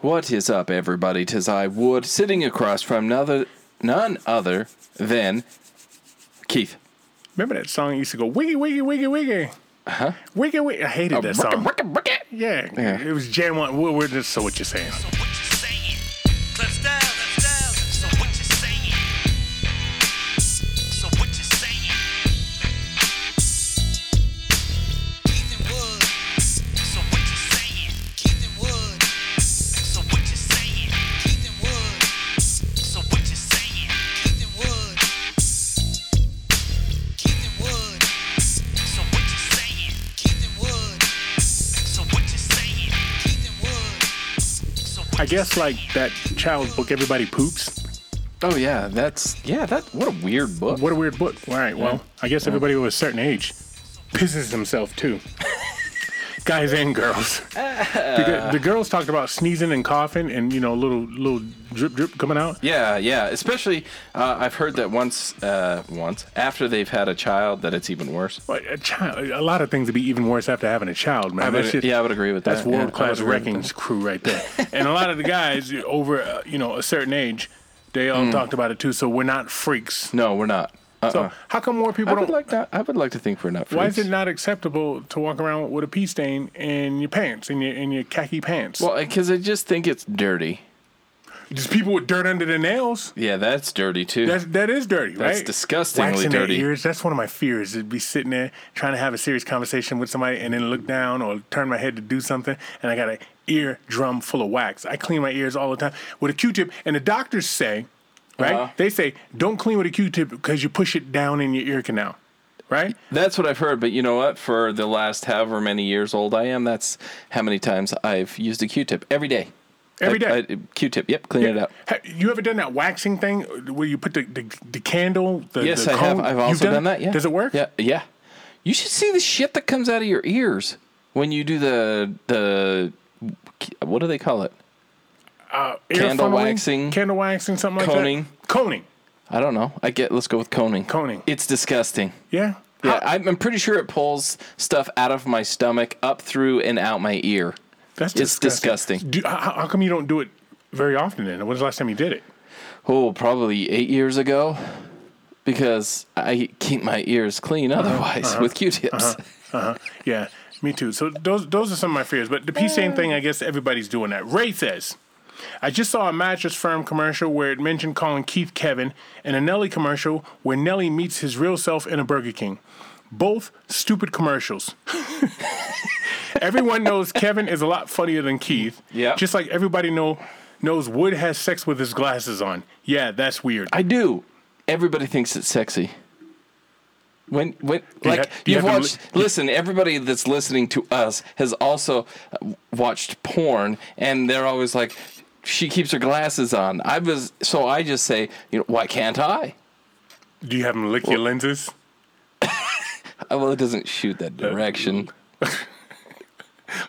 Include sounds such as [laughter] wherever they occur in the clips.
What is up, everybody? Tis I, Wood, sitting across from none, none other than Keith. Remember that song used to go wiggy wiggy wiggy wiggy. Huh? Wiggy wiggy. I hated that uh, song. Yeah, Yeah. it was Jam One. We're, we're just so what you're. So what you saying? Like that child's book, Everybody Poops. Oh yeah, that's yeah. That what a weird book. What a weird book. All right, well, I guess everybody of a certain age pisses himself too. Guys and girls. the, the girls talked about sneezing and coughing and you know little little drip drip coming out. Yeah, yeah. Especially, uh, I've heard that once, uh, once after they've had a child, that it's even worse. But a child, a lot of things would be even worse after having a child, man. I would- just- yeah, I would agree with that. That's world class agree crew right there. and a lot of the guys over uh, you know a certain age, they all talked about it too. So we're not freaks. No, we're not. Uh-uh. So how come more people would don't? like that. I would like to think we're not. Why is it not acceptable to walk around with a pee stain in your pants, in your in your khaki pants? Well, because I just think it's dirty. Just people with dirt under their nails. Yeah, that's dirty too. That's that is dirty, right? That's disgustingly Waxing dirty. Their ears. That's one of my fears. To be sitting there trying to have a serious conversation with somebody and then look down or turn my head to do something, and I got an ear drum full of wax. I clean my ears all the time with a Q-tip, and the doctors say, right? Uh-huh. They say don't clean with a Q-tip because you push it down in your ear canal, right? That's what I've heard, but you know what? For the last however many years old I am, that's how many times I've used a Q-tip every day. Every I- day. I- Q-tip. Yep, clean it up. Ha- You ever done that waxing thing where you put the the, the candle? The, Yes, the I have. cone? I've You've also done, it? that. Yeah. Does it work? Yeah, yeah. You should see the shit that comes out of your ears when you do the the what do they call it? Uh, ear Candle funneling? waxing? candle waxing, something like Coning? that. Coning. Coning. I don't know. I get. Let's go with coning. Coning. It's disgusting. Yeah. Yeah, I'm, I'm pretty sure it pulls stuff out of my stomach, up through and out my ear. That's It's disgusting. Do, how, how come you don't do it very often then? When was the last time you did it? Oh, probably eight years ago, because I keep my ears clean uh-huh. otherwise uh-huh. with Q-tips. Uh-huh. uh-huh. Yeah, me too. So those those are some of my fears. But the pee stain thing, I guess everybody's doing that. Ray says, I just saw a mattress firm commercial where it mentioned calling Keith Kevin, and a Nelly commercial where Nelly meets his real self in a Burger King. Both stupid commercials. [laughs] Everyone knows Kevin is a lot funnier than Keith. Yeah. Just like everybody know knows Wood has sex with his glasses on. Yeah, that's weird. I do. Everybody thinks it's sexy. When when you like you you've have watched listen, everybody that's listening to us has also watched porn and they're always like she keeps her glasses on. I was so I just say, you know, why can't I? Do you have him lick your lenses? Uh, [laughs] Well, it doesn't shoot that direction. [laughs]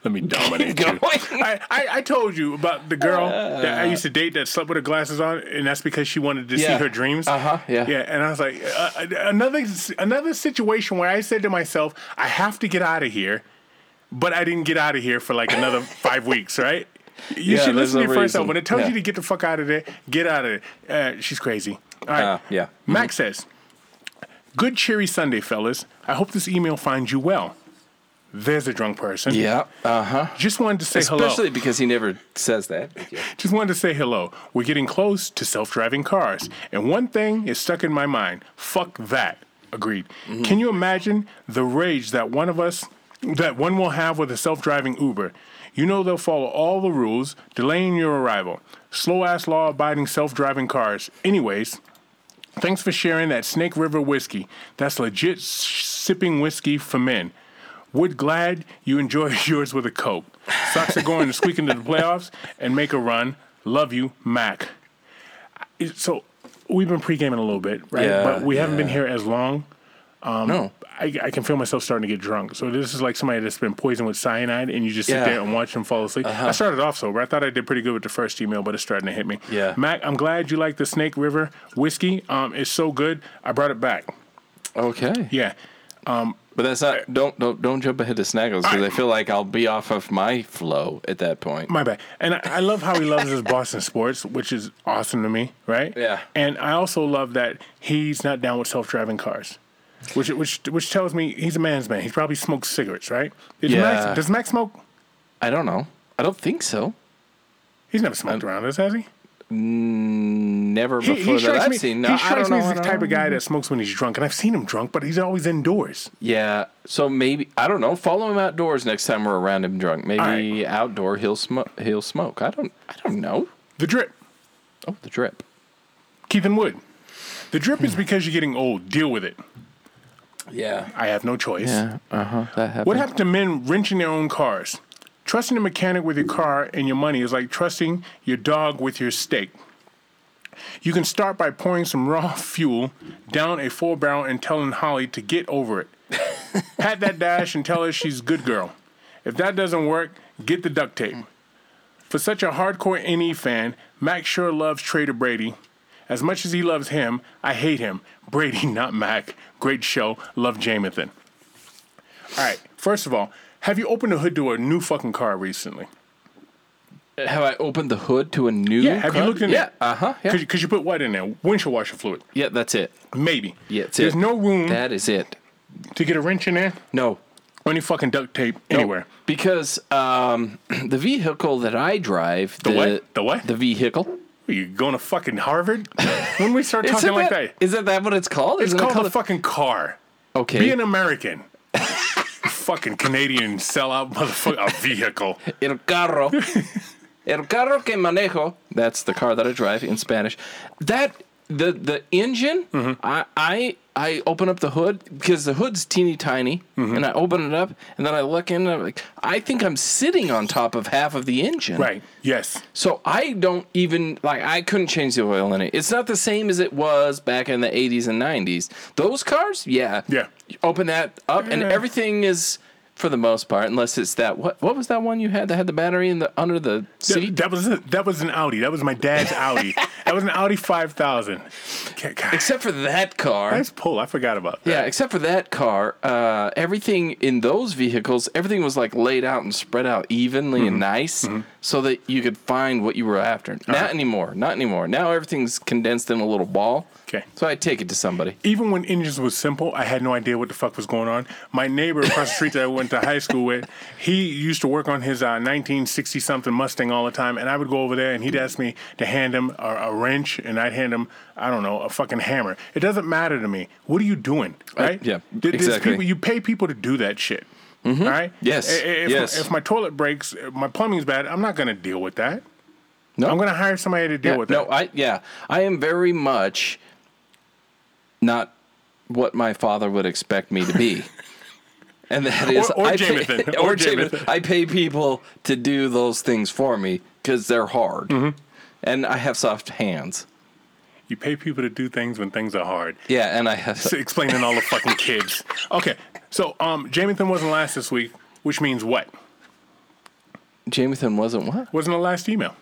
Let me [laughs] dominate you. I, I, I told you about the girl that I used to date that slept with her glasses on, and that's because she wanted to see her dreams. Uh-huh, yeah. Yeah, and I was like, uh, another another situation where I said to myself, I have to get out of here, but I didn't get out of here for like another five weeks, right? You Yeah, should listen to your first reason. When it tells Yeah. you to get the fuck out of there, get out of there. Uh, she's crazy. All right. Uh, yeah. Max says, Good cheery Sunday, fellas. I hope this email finds you well. There's a drunk person. Yeah. Uh-huh. Just wanted to say hello. Especially because he never says that. Just wanted to say hello. We're getting close to self driving cars. And one thing is stuck in my mind fuck that. Agreed. Can you imagine the rage that one of us, that one will have with a self driving Uber? You know they'll follow all the rules, delaying your arrival. Slow ass law abiding self driving cars. Anyways, thanks for sharing that Snake River whiskey. That's legit s- sipping whiskey for men. Would glad you enjoy [laughs] yours with a Coke. Sox are going to squeak into the playoffs and make a run. Love you, Mac. So we've been pre-gaming a little bit, right? Yeah, but we haven't been here as long. Um, no. I, I can feel myself starting to get drunk. So this is like somebody that's been poisoned with cyanide, and you just sit Yeah. Uh-huh. there and watch them fall asleep. I started off sober. I thought I did pretty good with the first email, but it's starting to hit me. Yeah. Mac, I'm glad you like the Snake River whiskey. Um, it's so good. I brought it back. Okay. Yeah. Um, but that's not. Don't don't don't jump ahead to Snaggles because I Alright. feel like I'll be off of my flow at that point. My bad. And I, I love how he loves his Boston sports, which is awesome to me, right? Yeah. And I also love that he's not down with self-driving cars, which which which tells me he's a man's man. He probably smokes cigarettes, right? Did Yeah. Max, does Max smoke? I don't know. I don't think so. He's never smoked around us, has he? Mm, never He, before he that strikes I've me. seen. No, he I strikes me as the type of guy that smokes when he's drunk, and I've seen him drunk, but he's always indoors. Yeah. So maybe I don't know. Follow him outdoors next time we're around him drunk. Maybe Alright. outdoor he'll smoke. He'll smoke. I don't. I don't know. The drip, Oh, the drip. Keith and Wood. The drip is hmm. because you're getting old. Deal with it. Yeah. I have no choice. Yeah. Uh huh. That happened. What happened to men wrenching their own cars? Trusting a mechanic with your car and your money is like trusting your dog with your steak. You can start by pouring some raw [laughs] fuel down a four barrel and telling Holly to get over it. [laughs] Pat that dash and tell her she's a good girl. If that doesn't work, get the duct tape. For such a hardcore NE fan, Mac sure loves Trader Brady. As much as he loves him, I hate him. Brady, [laughs] not Mac. Great show. Love Jamathan. All right. First of all, have you opened the hood to a new fucking car recently? Have I opened the hood to a new? Yeah. Have car? you looked in Yeah. Uh huh. Yeah. Because you put what in there? Windshield washer fluid. yeah. That's it. Maybe. Yeah. It's There's it. no room That is it. to get a wrench in there No. or any fucking duct tape No, anywhere. Because um, [clears throat] the vehicle that I drive, The what? The what? The vehicle. Are you going to fucking Harvard? when we start [laughs] talking like that, that, Isn't that what it's called? it's Isn't it called a fucking car. Okay. Be an American. [laughs] Fucking Canadian sellout motherfucker. A vehicle. [laughs] El carro. El carro que manejo. That's the car that I drive in Spanish. That the the engine. Mm-hmm. I I I open up the hood because the hood's teeny tiny, Mm-hmm. and I open it up, and then I look in, and I'm like, I think I'm sitting on top of half of the engine. Right. Yes. So I don't even like I couldn't change the oil in it. It's not the same as it was back in the 80s and 90s. Those cars, yeah. Yeah. You open that up and everything is for the most part unless it's that what what was that one you had that had the battery in the under the That, seat? that was a, that was an Audi. That was my dad's Audi. [laughs] That was an Audi 5000. Except for that car. Nice pull. I forgot about that. Yeah, except for that car, uh, everything in those vehicles, everything was like laid out and spread out evenly Mm-hmm. and nice, so that you could find what you were after. Not anymore. Not anymore. Now everything's condensed in a little ball. Okay. So I take it to somebody. Even when engines was simple, I had no idea what the fuck was going on. My neighbor across the street that I went to high school with, he used to work on his uh, 1960 something Mustang all the time, and I would go over there and he'd ask me to hand him a, a wrench, and I'd hand him I don't know a fucking hammer. It doesn't matter to me. What are you doing, right? yeah, exactly. People, you pay people to do that shit. All right. Yes, If, yes. if my toilet breaks, my plumbing's bad. I'm not gonna deal with that. No, I'm gonna hire somebody to deal Yeah, with no, that. No, I yeah, I am very much not what my father would expect me to be. [laughs] And that is, or I pay, [laughs] or or Jamathan. Jamathan. I pay people to do those things for me because they're hard, Mm-hmm. and I have soft hands. you pay people to do things when things are hard. Yeah, and I have. S- explaining all the fucking kids. [laughs] Okay, so um, Jamison wasn't last this week, which means what? Jamathan wasn't what? Wasn't the last email.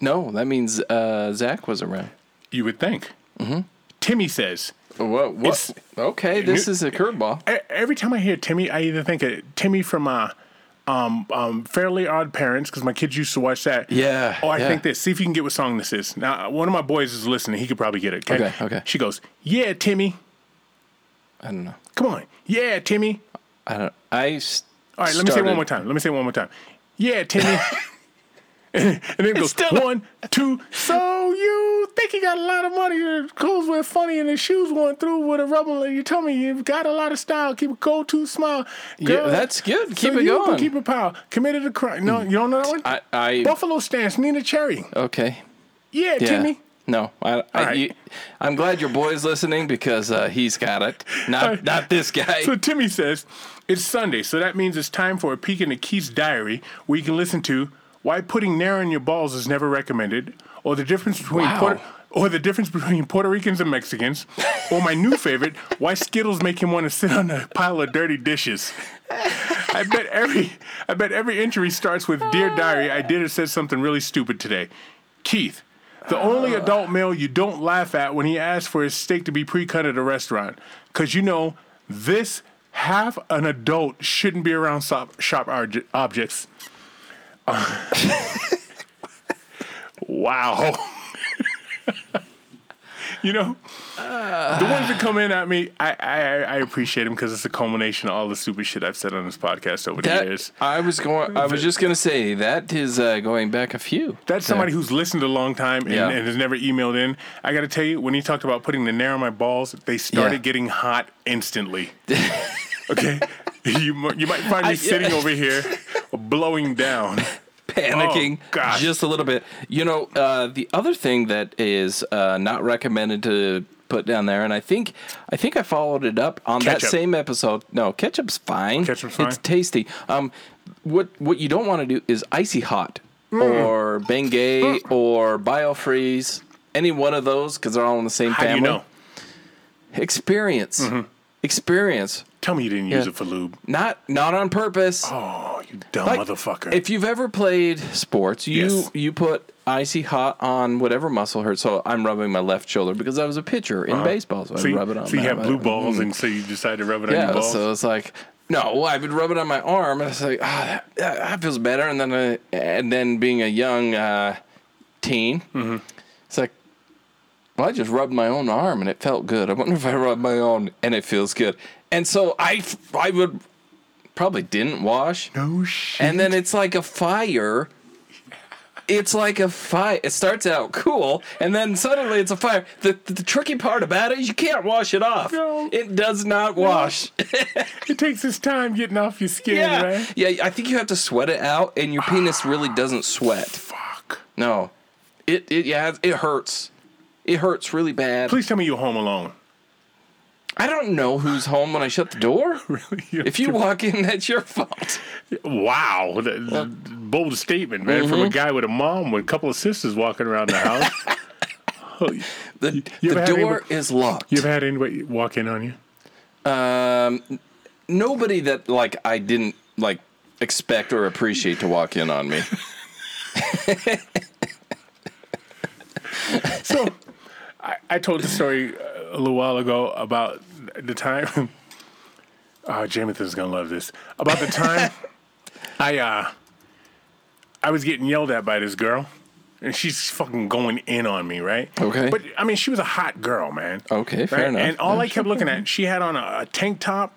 No, that means uh, Zach was around. You would think. Mm-hmm. Timmy says. What? What? Okay, this New- is a curveball. Every time I hear Timmy, I either think of Timmy from uh, um, um, Fairly Odd Parents because my kids used to watch that. Yeah, Or I yeah. think this. See if you can get what song this is. Now, one of my boys is listening. He could probably get it. Okay. Okay, okay. She goes, "Yeah, Timmy. I don't know. Come on. Yeah, Timmy. I don't. I. s- All right, let me say one more time. Let me say one more time. Yeah, Timmy. [laughs] and then it goes still- one, two. So you think you got a lot of money? Your clothes were funny and the shoes went through with a rubber. And you tell me you've got a lot of style. Keep a go-to smile. Yeah, that's good. Keep so it you going. Can keep a pal. Committed a crime. No, you don't know that mm. one. I. I Buffalo stance. Neneh Cherry. okay. Yeah, Yeah. Timmy. No, I, I, right. you, I'm glad your boy's listening because uh, he's got it. Not right. not this guy. So Timmy says, it's Sunday, so that means it's time for a peek into Keith's diary where you can listen to why putting Nair in your balls is never recommended, or the difference between Wow. Puerto, or the difference between Puerto Ricans and Mexicans, [laughs] or my new favorite, why Skittles make him want to sit on a pile of dirty dishes. I bet every I bet every entry starts with Dear Diary, I did or said something really stupid today. Keith, the only adult male you don't laugh at when he asks for his steak to be pre-cut at a restaurant. Cause you know This half an adult shouldn't be around shop, shop arj- objects. [laughs] wow. [laughs] you know, the ones that come in at me, I I, I appreciate them because it's a culmination of all the stupid shit I've said on this podcast over the years. I was going. I was just gonna say that is uh, going back a few. That's somebody who's listened a long time and, Yeah. and has never emailed in. I got to tell you, when he talked about putting the nair on my balls, they started Yeah. getting hot instantly. [laughs] okay, [laughs] you you might find me I- sitting over here blowing down. [laughs] panicking Oh, just a little bit. You know, uh, the other thing that is uh, not recommended to put down there, and I think I think I followed it up on that same episode. No, ketchup's fine. Ketchup's fine? It's tasty. Um, what what you don't want to do is icy hot Mm. or Bengay or Biofreeze. Any one of those because they're all in the same How do family. you know? Experience, experience. Tell me you didn't use it for lube. Not not on purpose. Oh, you dumb Like, motherfucker. If you've ever played sports, you Yes. you put icy hot on whatever muscle hurts. So I'm rubbing my left shoulder because I was a pitcher in baseball, so, Uh-huh. so I rub it on. so you have blue balls, and so you decide to rub it on yeah. your balls. So it's like no, well, I would rub it on my arm. And it's like ah, that, that that feels better. And then I, and then being a young uh, teen, Mm-hmm. it's like. Well, I just rubbed my own arm and it felt good. I wonder if I rub my own and it feels good. And so I, I would probably didn't wash. no shit. And then it's like a fire. It's like a fire. It starts out cool, and then suddenly it's a fire. The, the, the tricky part about it is you can't wash it off. No. It does not wash. [laughs] it takes its time getting off your skin, yeah. right? Yeah, I think you have to sweat it out, and your penis ah, really doesn't sweat. Fuck. No. It, it, yeah, it hurts. It hurts really bad. Please tell me you're home alone. I don't know who's home when I shut the door. [laughs] Really? If you walk in, that's your fault. Wow, that- bold statement, man, from Mm-hmm. a guy with a mom with a couple of sisters walking around the house. [laughs] Oh, you, The, you the door anybody- is locked. You've had anybody walk in on you? Um, nobody that like I didn't like expect or appreciate to walk in on me. [laughs] So, I, I told the story uh, a little while ago about the time. [laughs] Oh, Jameson's gonna love this. About the time [laughs] I uh, I was getting yelled at by this girl, and she's fucking going in on me, right? Okay. But I mean, she was a hot girl, man. Okay, fair right? enough. And all Yeah, I kept looking at, she had on a, a tank top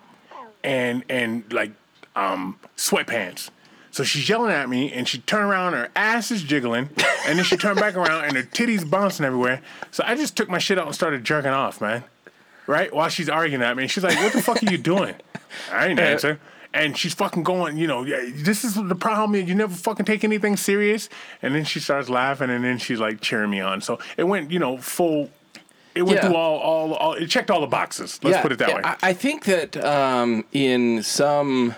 and and like um sweatpants. So she's yelling at me, and she turned around, her ass is jiggling, and then she turned back around, and her titties bouncing everywhere. So I just took my shit out and started jerking off, man. Right while she's arguing at me, she's like, "What the fuck are you doing?" I didn't answer. And she's fucking going, you know, "Yeah, this is the problem. You never fucking take anything serious. And then she starts laughing, and then she's like cheering me on. So it went, you know, full. It went Yeah. through all, all, all. It checked all the boxes. Let's put it that yeah, way. I, I think that um, in some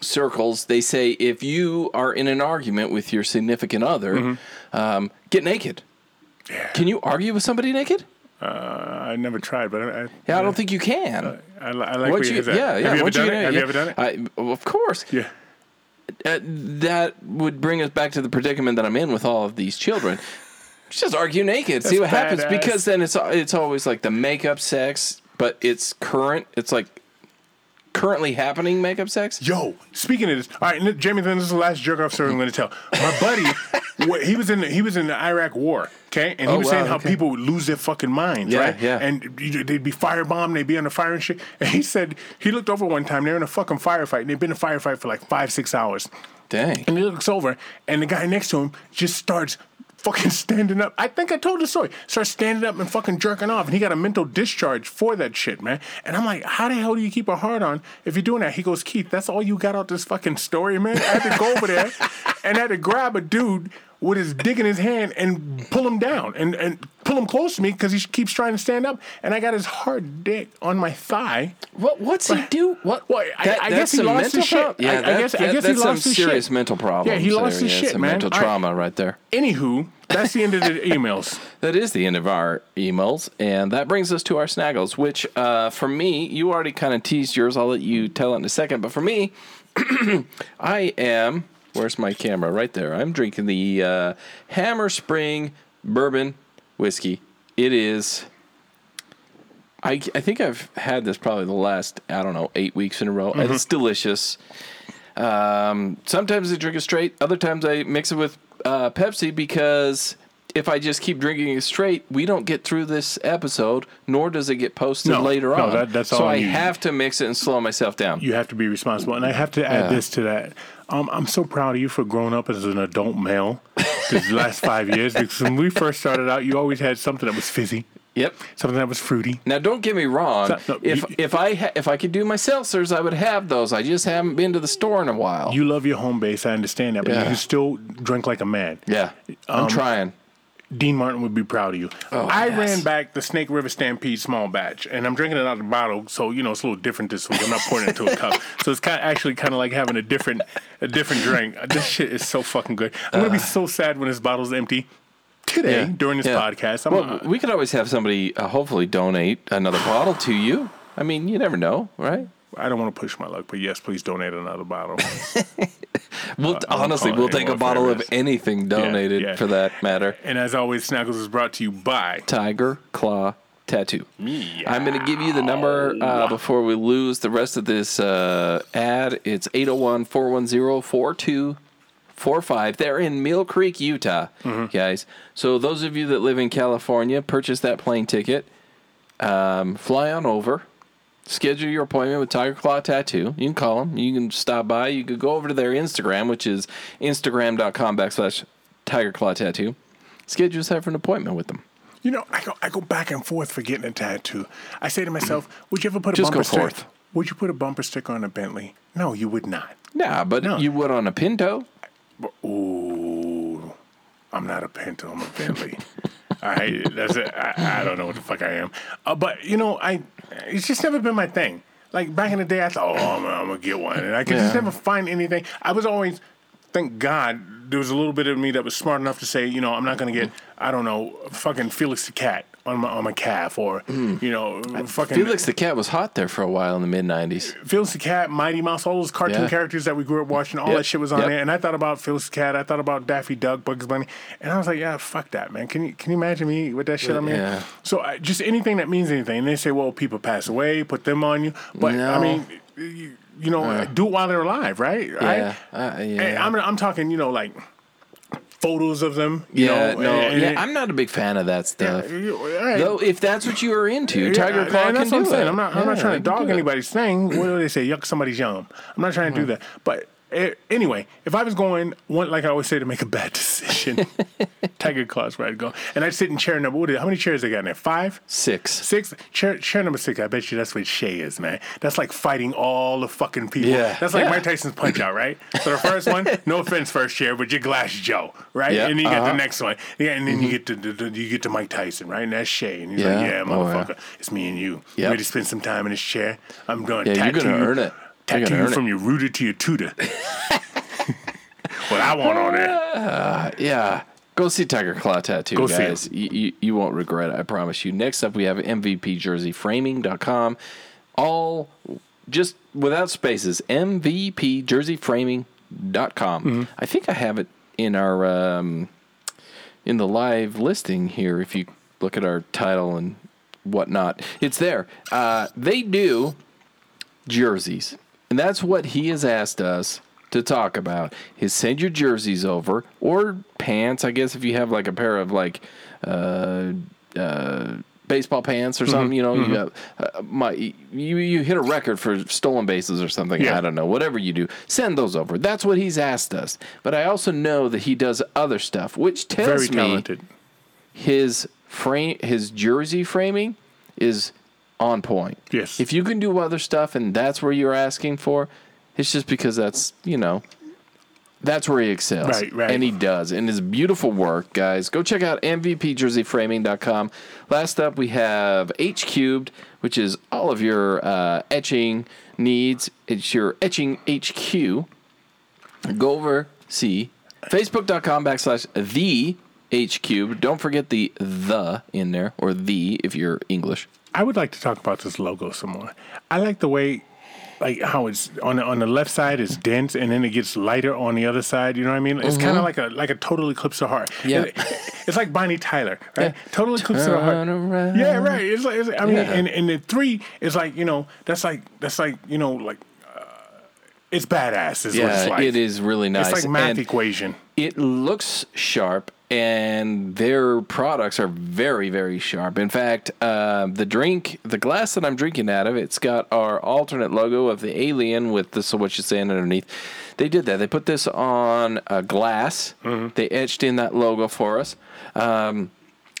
circles they say if you are in an argument with your significant other, Mm-hmm. um, get naked. Can you argue with somebody naked? Uh, I never tried, but I, I, Yeah, I don't think you can. I, I like where you, yeah, yeah. Have you ever done you it? Have yeah. you ever done it? I, of course. yeah. Uh, that would bring us back to the predicament that I'm in with all of these children. Just argue naked, see what happens, because then it's it's always like the makeup sex, but it's current. It's like currently happening makeup sex. Yo, speaking of this, all right, Jamie, this is the last jerk off story I'm going to tell. My buddy, [laughs] he was in the, he was in the Iraq War, okay, and he Oh, was wow, saying how okay. people would lose their fucking minds, Yeah, right? yeah. And they'd be firebombed, they'd be under fire and shit. And he said he looked over one time, they're in a fucking firefight, and they've been in a firefight for like five, six hours. Dang. And he looks over, and the guy next to him just starts fucking standing up. I think I told the story. Starts standing up and fucking jerking off, and he got a mental discharge for that shit, man. And I'm like, how the hell do you keep a heart on if you're doing that? He goes, Keith, that's all you got out this fucking story, man. I had to go over there [laughs] and I had to grab a dude with his dick in his hand and pull him down and, and pull him close to me because he keeps trying to stand up. And I got his hard dick on my thigh. What what's he do? What? Well, I- That- I that's guess he some lost mental his shit. Yeah, I- I that- guess- I that- guess he that's some his serious shit. mental problems. Yeah, he lost there. his Yeah, shit, some man. Mental All right. trauma right there. Anywho, that's the end of the [laughs] emails. That is the end of our emails, and that brings us to our snaggles. Which, uh, for me, you already kind of teased yours. I'll let you tell it in a second. But for me, [clears throat] I am. Where's my camera? Right there. I'm drinking the uh, Hammer Spring Bourbon whiskey. It is I, I think I've had this probably the last I don't know eight weeks in a row. Mm-hmm. It's delicious. Um, sometimes I drink it straight. Other times I mix it with uh, Pepsi because if I just keep drinking it straight, we don't get through this episode, nor does it get posted No, later no, on. that- that's so all I you- have to mix it and slow myself down. You have to be responsible, and I have to add Yeah. this to that. Um, I'm so proud of you for growing up as an adult male these [laughs] last five years. Because when we first started out, you always had something that was fizzy, yep. something that was fruity. Now, don't get me wrong. So- no, if you- if I ha- if I could do my seltzers, I would have those. I just haven't been to the store in a while. You love your home base, I understand that, but Yeah. you still drink like a man. yeah, I'm Um, trying. Dean Martin would be proud of you. Oh, I yes. ran back the Snake River Stampede small batch, and I'm drinking it out of the bottle, so you know it's a little different this week. I'm not pouring it into a cup, [laughs] so it's kind of actually kind of like having a different a different drink. This shit is so fucking good. I'm gonna be so sad when this bottle's empty today Uh. Yeah. during this Yeah. podcast. I'm, Well, we could always have somebody uh, hopefully donate another bottle to you. I mean, you never know, right? I don't want to push my luck, but yes, please donate another bottle. [laughs] We'll I'm honestly, we'll take a bottle of anything donated yeah. for that matter. and as always, Snaggles is brought to you by. Tiger Claw Tattoo. Me. I'm going to give you the number uh, before we lose the rest of this uh, ad. It's 801 410 4245. They're in Mill Creek, Utah, guys. So, those of you that live in California, purchase that plane ticket, um, fly on over, schedule your appointment with Tiger Claw Tattoo. You can call them, you can stop by, you could go over to their Instagram, which is instagram.com backslash Tiger Claw Tattoo. Schedule yourself for an appointment with them. You know, I go I go back and forth for getting a tattoo. I say to myself, [clears throat] would you ever put a Just bumper go sticker? forth. Would you put a bumper sticker on a Bentley? No, you would not. Nah, but No. you would on a Pinto. Ooh, I'm not a Pinto. I'm a Bentley. [laughs] Right, that's it. I, I don't know what the fuck I am. Uh, but you know, I it's just never been my thing. Like back in the day, I thought, oh, I'm, I'm gonna get one, and I could just never find anything. I was always, thank God, there was a little bit of me that was smart enough to say, you know, I'm not gonna get, I don't know, fucking Felix the cat on my on my calf, or you know, fucking Felix the Cat was hot there for a while in the mid 90s. Felix the Cat, Mighty Mouse, all those cartoon Yeah. characters that we grew up watching, all Yep. that shit was on Yep. there. And I thought about Felix the Cat, I thought about Daffy Duck, Bugs Bunny, and I was like, yeah, fuck that, man. Can you can you imagine me with that shit on me? Yeah. So I, just anything that means anything. And they say, well, people pass away, put them on you, but I mean, you, you know, do it while they're alive, right? Yeah, I, uh, and yeah. I'm I'm talking, you know, like photos of them. You Yeah, know, no, and- yeah, and- I'm not a big fan of that stuff. right. Though, if that's what you are into, Yeah, Tiger Claw can do I'm it. I'm not. I'm not trying to dog do anybody's thing. What do they say? Yuck somebody's yum. I'm not trying to do mm-hmm. that. But anyway, if I was going one, like I always say, to make a bad [laughs] decision, Tiger Claw's where I'd go, and I'd sit in chair number. What how many chairs they got in there? Five. Six. Six chair, chair number six. I bet you that's what Shay is, man. That's like fighting all the fucking people. Yeah. That's like Yeah. Mike Tyson's punch out, right? So the first one, no offense, first chair, but you're Glass Joe, right? Yeah, And then you get uh-huh. the next one, yeah, and then you get to the, the- you get to Mike Tyson, right? And that's Shay, and he's Yeah. like, yeah, Oh, yeah. motherfucker, it's me and you. Yep. Ready to spend some time in this chair? I'm going Yeah, to you're gonna earn it. Tattoo you from your rooter to your tutor. what I want on there. Yeah. Go see Tiger Claw Tattoo, Go guys. You, you, you won't regret it, I promise you. Next up, we have MVPJerseyFraming.com. All just without spaces. MVPJerseyFraming.com. Mm-hmm. I think I have it in our um, in the live listing here. If you look at our title and whatnot, it's there. Uh, they do jerseys. And that's what he has asked us to talk about. Is send your jerseys over or pants, I guess if you have like a pair of like uh uh baseball pants or something, you know, you got uh, my you you hit a record for stolen bases or something. Yeah. I don't know. Whatever you do, send those over. That's what he's asked us. But I also know that he does other stuff, which tells Very me talented. his frame his jersey framing is on point. Yes. If you can do other stuff and that's where you're asking for, it's just because that's, you know, that's where he excels. Right, right. And he does. And his beautiful work, guys. Go check out MVPJerseyFraming.com. Last up, we have H Cubed, which is all of your uh, etching needs. It's your etching HQ. Go over, see Facebook.com backslash the H Cube. Don't forget the the in there, or the if you're English. I would like to talk about this logo some more. I like the way like how it's on the, on the left side is dense and then it gets lighter on the other side. You know what I mean? It's kind of mm-hmm. like a like a total eclipse of heart. Yeah. It- it's like Bonnie Tyler, right? Yeah. Total eclipse of the heart. Around. Yeah, right. It's like it's, I mean, Yeah. and and the three is like you know that's like that's like you know like. It's badass. Is what Yeah, it's like. it is really nice. It's like math And equation. it looks sharp, and their products are very, very sharp. In fact, uh, the drink, the glass that I'm drinking out of, it's got our alternate logo of the alien with the so what you're saying underneath. They did that. They put this on a glass. They etched in that logo for us. Um,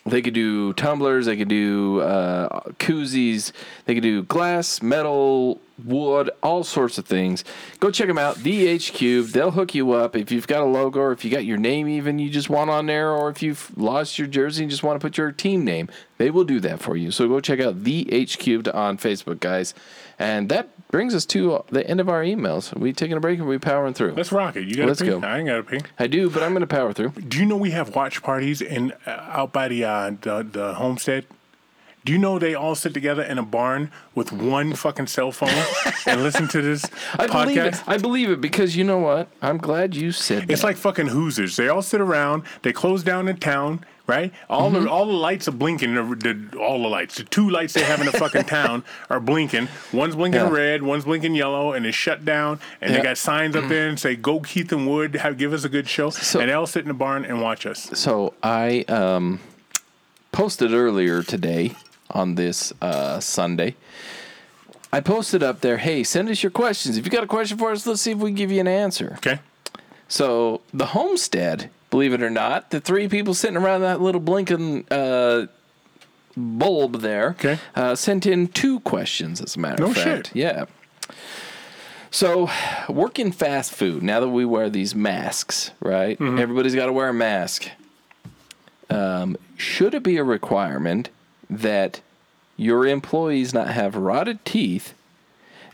they could do tumblers. They could do uh, koozies. They could do glass, metal, wood, all sorts of things. Go check them out. The H Cube. They'll hook you up if you've got a logo, or if you got your name even you just want on there, or if you've lost your jersey and just want to put your team name. They will do that for you. So go check out the H Cubed on Facebook, guys. And that brings us to the end of our emails. we taking a break or we powering through? Let's rock it. You got Let's to pee? go. I ain't got to pee. I do, but I'm going to power through. Do you know we have watch parties in uh, out by the, uh, the the homestead? Do you know they all sit together in a barn with one fucking cell phone and listen to this [laughs] I believe it. I believe it because you know what? I'm glad you said that. It's like fucking Hoosiers. They all sit around. They close down the town, right? All Mm-hmm. the all the lights are blinking. The, the, all the lights, the two lights they have in the fucking [laughs] town are blinking. One's blinking Yeah. red, one's blinking yellow, and it's shut down. And Yeah. they got signs up there and say, "Go Keith and Wood, have give us a good show." So- and they'll sit in the barn and watch us. So I um, posted earlier today on this uh, Sunday. I posted up there, hey, send us your questions. If you got a question for us, let's see if we can give you an answer. Okay. So the homestead, believe it or not, the three people sitting around that little blinking uh, bulb there, Okay. uh, sent in two questions. As a matter No of fact, shit. yeah. So, working fast food. Now that we wear these masks, right? Mm-hmm. Everybody's got to wear a mask. Um, should it be a requirement that your employees not have rotted teeth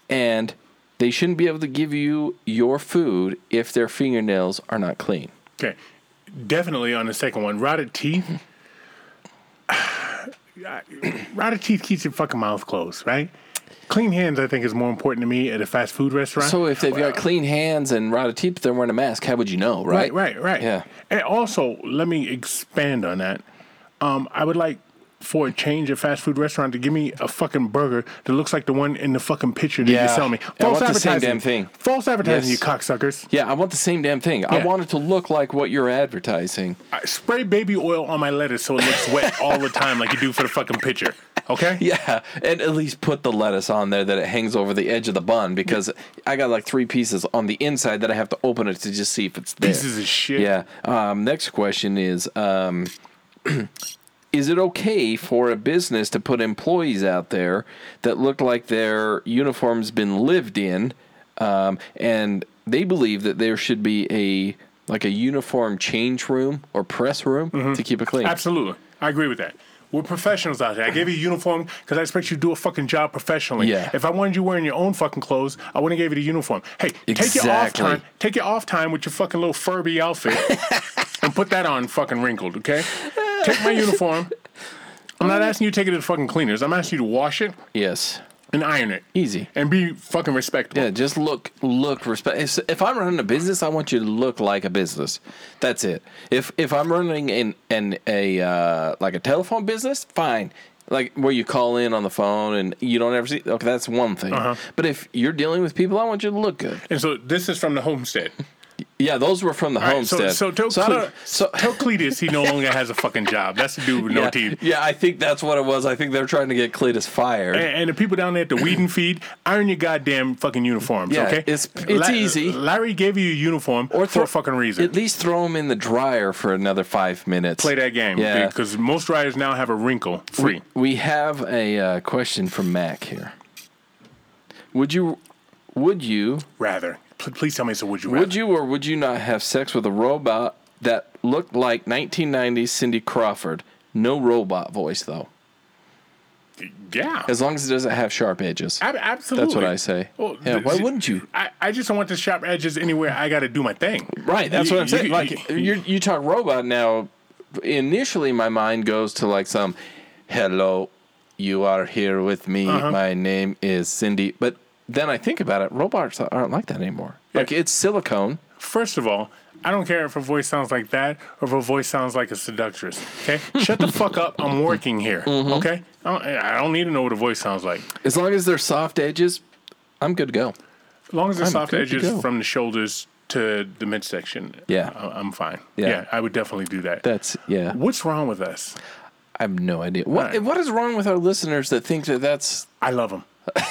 and they shouldn't be able to give you your food if their fingernails are not clean. Okay. Definitely on the second one, rotted teeth. [sighs] rotted teeth keeps your fucking mouth closed, right? Clean hands, I think, is more important to me at a fast food restaurant. So if they've got clean hands and rotted teeth, but they're wearing a mask, how would you know, right? Right, right, right. Yeah. And also, let me expand on that. Um, I would like for a change at fast food restaurant to give me a fucking burger that looks like the one in the fucking picture that Yeah. you sell me. I want the same advertising. damn thing. False advertising, Yes. you cocksuckers. Yeah, I want the same damn thing. I want it to look like what you're advertising. I spray baby oil on my lettuce so it looks wet [laughs] all the time, like you do for the fucking picture. Okay? Yeah, and at least put the lettuce on there that it hangs over the edge of the bun because I got like three pieces on the inside that I have to open it to just see if it's there. Pieces of shit. Yeah. Um, next question is um, [clears throat] Is it okay for a business to put employees out there that look like their uniform's been lived in um, and they believe that there should be a like a uniform change room or press room Mm-hmm. to keep it clean? Absolutely. I agree with that. We're professionals out here. I gave you a uniform because I expect you to do a fucking job professionally. Yeah. If I wanted you wearing your own fucking clothes, I wouldn't have gave you the uniform. Hey, take your off time. Take your off time with your fucking little Furby outfit [laughs] and put that on fucking wrinkled, okay? Take my [laughs] uniform. I'm not asking you to take it to the fucking cleaners. I'm asking you to wash it Yes. and iron it. Easy. And be fucking respectable. Yeah, just look, look, respect. If, if I'm running a business, I want you to look like a business. That's it. If if I'm running an an a uh, like a telephone business, fine. Like where you call in on the phone and you don't ever see. Okay, that's one thing. Uh-huh. But if you're dealing with people, I want you to look good. And so this is from the homestead. Yeah, those were from the right, homestead. so, so, tell, I Cle- don't- so- tell Cletus he no [laughs] longer has a fucking job. That's the dude with no yeah, teeth. yeah, I think that's what it was. I think they're trying to get Cletus fired. And, and the people down there at the [clears throat] weed and feed, iron your goddamn fucking uniforms, Yeah, okay? it's- it's easy. Larry gave you a uniform or for a fucking reason. At least throw them in the dryer for another five minutes. Play that game. Yeah. Because most riders now have a wrinkle free. We have a uh, question from Mac here. Would you, would you, Rather. Please tell me so would you rather. would you, or would you not have sex with a robot that looked like 1990s Cindy Crawford? No robot voice though, Yeah. as long as it doesn't have sharp edges. Ab- absolutely. That's what I say. Well, yeah, th- why wouldn't you? I, I just don't want the sharp edges anywhere I got to do my thing. Right, that's You- what I'm saying. you- like you- you, you talk robot now. Initially, my mind goes to like some, "Hello, you are here with me. Uh-huh. My name is Cindy." But then I think about it, robots aren't like that anymore. Like it's silicone. First of all, I don't care if her voice sounds like that or if her voice sounds like a seductress. Okay, [laughs] shut the fuck up. I'm working here. Mm-hmm. Okay, I don't, I don't need to know what a voice sounds like. As long as they're soft edges, I'm good to go. As long as the I'm soft edges from the shoulders to the midsection, Yeah. I- I'm fine. Yeah. Yeah. I would definitely do that. That's yeah. What's wrong with us? I have no idea. What Right. what is wrong with our listeners that think that that's I love them. [laughs]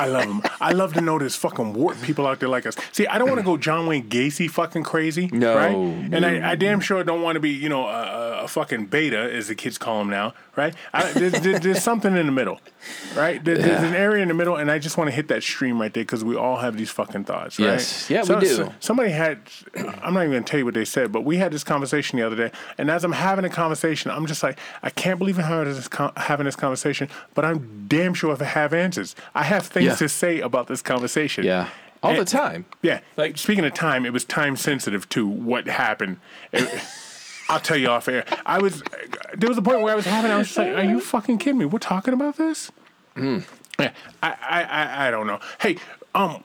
I love them. I love to know there's fucking warped people out there like us. See, I don't want to go John Wayne Gacy fucking crazy. No, Right? And I, I damn sure don't want to be, you know, a, a- fucking beta, as the kids call them now. Right? I, there's, there's, there's something in the middle. Right? There, There's an area in the middle, and I just want to hit that stream right there because we all have these fucking thoughts. Right? Yes. Yeah, we do. somebody had, I'm not even going to tell you what they said, but we had this conversation the other day. And as I'm having a conversation, I'm just like, I can't believe I'm having this, con- having this conversation, but I'm damn sure if I have answers. I have things Yeah. to say about this conversation. yeah all the time. Yeah. Like- speaking of time, it was time sensitive to what happened. It- I'll tell you off air. I was there was a point where I was having. I was just like, "Are you fucking kidding me? We're talking about this." Hmm. Yeah. I, I I I don't know. Hey, um,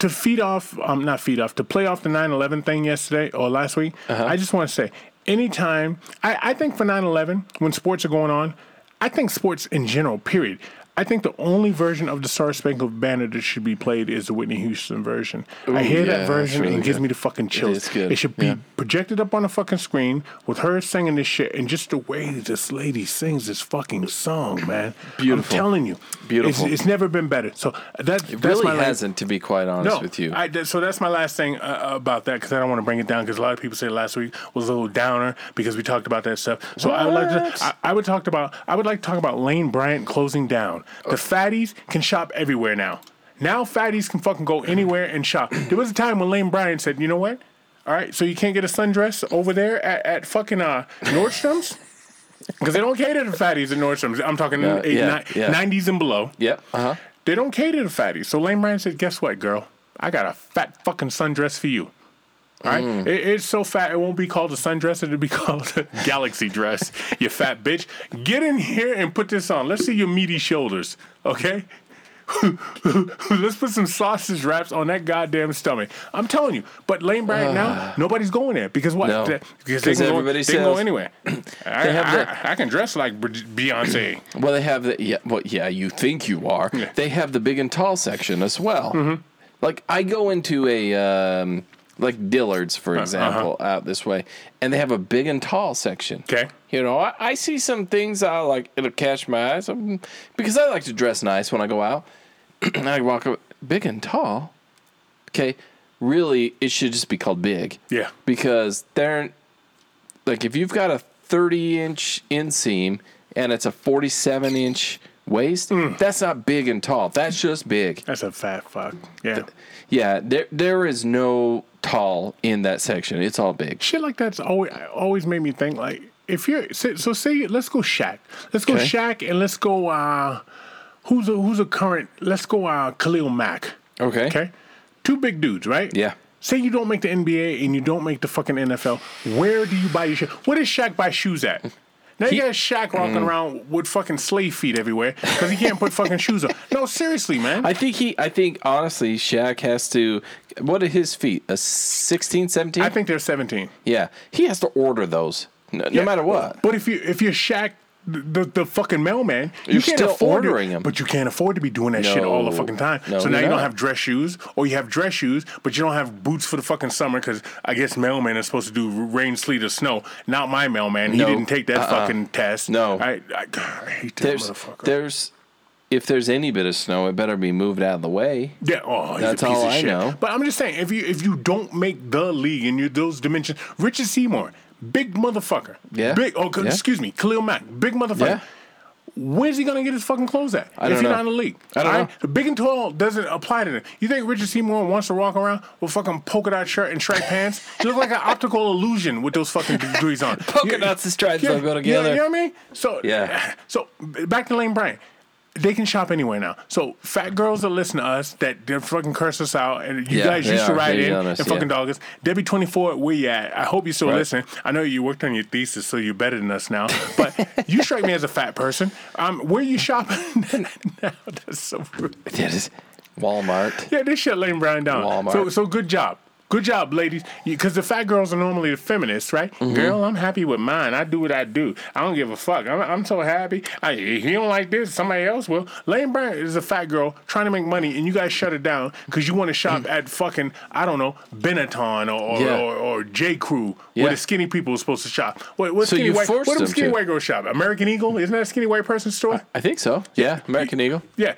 to feed off, um, not feed off, to play off the 9/11 thing yesterday or last week. Uh-huh. I just want to say, anytime I I think for 9/11 when sports are going on, I think sports in general, period. I think the only version of the Star Spangled Banner that should be played is the Whitney Houston version. I hear yeah, that version really and it gives me the fucking chills. good, It should be yeah. projected up on a fucking screen with her singing this shit and just the way that this lady sings this fucking song, man. Beautiful. I'm telling you. Beautiful. It's, it's never been better. So that, It that's really my hasn't, to be quite honest no, with you. I, so that's my last thing uh, about that because I don't want to bring it down because a lot of people say last week was a little downer because we talked about that stuff. So I would like to. I, I would talk about. I would like to talk about Lane Bryant closing down. The fatties can shop everywhere now. Now fatties can fucking go anywhere and shop. There was a time when Lane Bryant said, "You know what? All right, so you can't get a sundress over there at, at fucking uh, Nordstrom's." [laughs] Because they don't cater to fatties at Nordstrom's. I'm talking Yeah, eight, yeah, ni- yeah. 90s and below. yep. Uh huh. They don't cater to fatties. So Lane Bryant said, "Guess what, girl? I got a fat fucking sundress for you." All right, Mm. it, it's so fat it won't be called a sundress; it'll be [laughs] called a galaxy dress. [laughs] You fat bitch, get in here and put this on. Let's see your meaty shoulders, okay? [laughs] Let's put some sausage wraps on that goddamn stomach. I'm telling you. But Lane Bryant now, nobody's going there because what? No. They- Because 'Cause they can, go, everybody they can go anywhere. [clears throat] I, have I- I can dress like Beyonce. [clears throat] Well, they have the yeah. Well, yeah, you think you are. They have the big and tall section as well. Mm-hmm. Like I go into a um, like Dillard's, for example, out this way, and they have a big and tall section. Okay. You know, I, I see some things I like. It'll catch my eyes um, because I like to dress nice when I go out. and [clears throat] I walk up big and tall. Okay, really, it should just be called big. Yeah. Because they're like if you've got a 30 inch inseam and it's a 47 inch waist, Mm. that's not big and tall. That's just big. That's a fat fuck. Yeah. Yeah, there there is no tall in that section. It's all big. shit like that's always always made me think like if you're so, so say let's go Shaq, let's go Okay. Shaq, and let's go uh who's a who's a current let's go uh Khalil Mack. Okay. Okay, two big dudes, right? Yeah. Say you don't make the NBA and you don't make the fucking NFL. Where do you buy your shoes? Where does Shaq buy shoes at? Now you got Shaq walking Mm. around with fucking slave feet everywhere because he can't put fucking shoes on. No, seriously, man. I think he I think honestly Shaq has to what are his feet? A 16, 17? I think they're 17. yeah. He has to order those. No, no matter what. But if you if you're Shaq, the, the, fucking mailman, you You're can't still afford to- ordering 'em. But you can't afford to be doing that shit all the fucking time. No, so now you don't have dress shoes, or you have dress shoes, but you don't have boots for the fucking summer because I guess mailman is supposed to do rain, sleet, or snow. Not my mailman. He No. didn't take that Uh-uh. fucking test. No. I, I, God, I hate that There's motherfucker. there's if there's any bit of snow, it better be moved out of the way. Yeah, oh, That's all I shit. know. But I'm just saying, if you if you don't make the league in you those dimensions, Richard Seymour, big motherfucker. Yeah. Big. Oh, Yeah. excuse me, Khalil Mack, big motherfucker. Yeah. Where's he gonna get his fucking clothes at? I if he's not in the league, I don't All know. Big and tall doesn't apply to them. You think Richard Seymour wants to walk around with fucking polka dot shirt and striped pants? You look like an [laughs] optical illusion with those fucking degrees on. Polka You- dots and stripes yeah, don't go together. You know what I mean? So Yeah. So back to Lane Bryant. They can shop anywhere now. So fat girls that listen to us that they fucking curse us out, and you Yeah, guys used to are hating in and fucking yeah. dog us. Debbie twenty four, where you at? I hope you still Right. listen. I know you worked on your thesis, so you're better than us now. But [laughs] you strike me as a fat person. Um, where you shopping [laughs] now? That's so rude. Is, Walmart. Yeah, this shit Lane Bryant down. Walmart. So, so good job. Good job, ladies. Because the fat girls are normally the feminists, right? Mm-hmm. Girl, I'm happy with mine. I do what I do. I don't give a fuck. I'm, I'm so happy. I, if you don't like this, somebody else will. Lane Bryant is a fat girl trying to make money, and you guys shut it down because you want to shop at fucking, I don't know, Benetton or, or, Mm. Yeah. or, or J. Crew, Yeah. where the skinny people are supposed to shop. What, what So skinny white, what do them skinny to. white girls shop? American Eagle? Isn't that a skinny white person store? I think so. Yeah, American Eagle. yeah.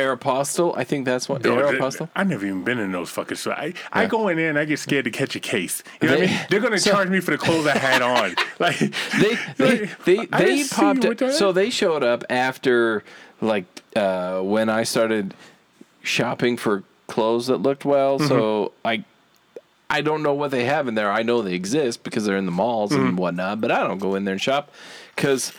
Aeropostale. I think that's what Aeropostale. I never even been in those fucking stores. I, I Yeah. go in there and I get scared to catch a case. You know what I mean? They're gonna [laughs] so- charge me for the clothes I had on. [laughs] Like They they they, I they popped up. So they showed up after like uh, when I started shopping for clothes that looked well. Mm-hmm. So I I don't know what they have in there. I know they exist because they're in the malls Mm-hmm. and whatnot, but I don't go in there and shop because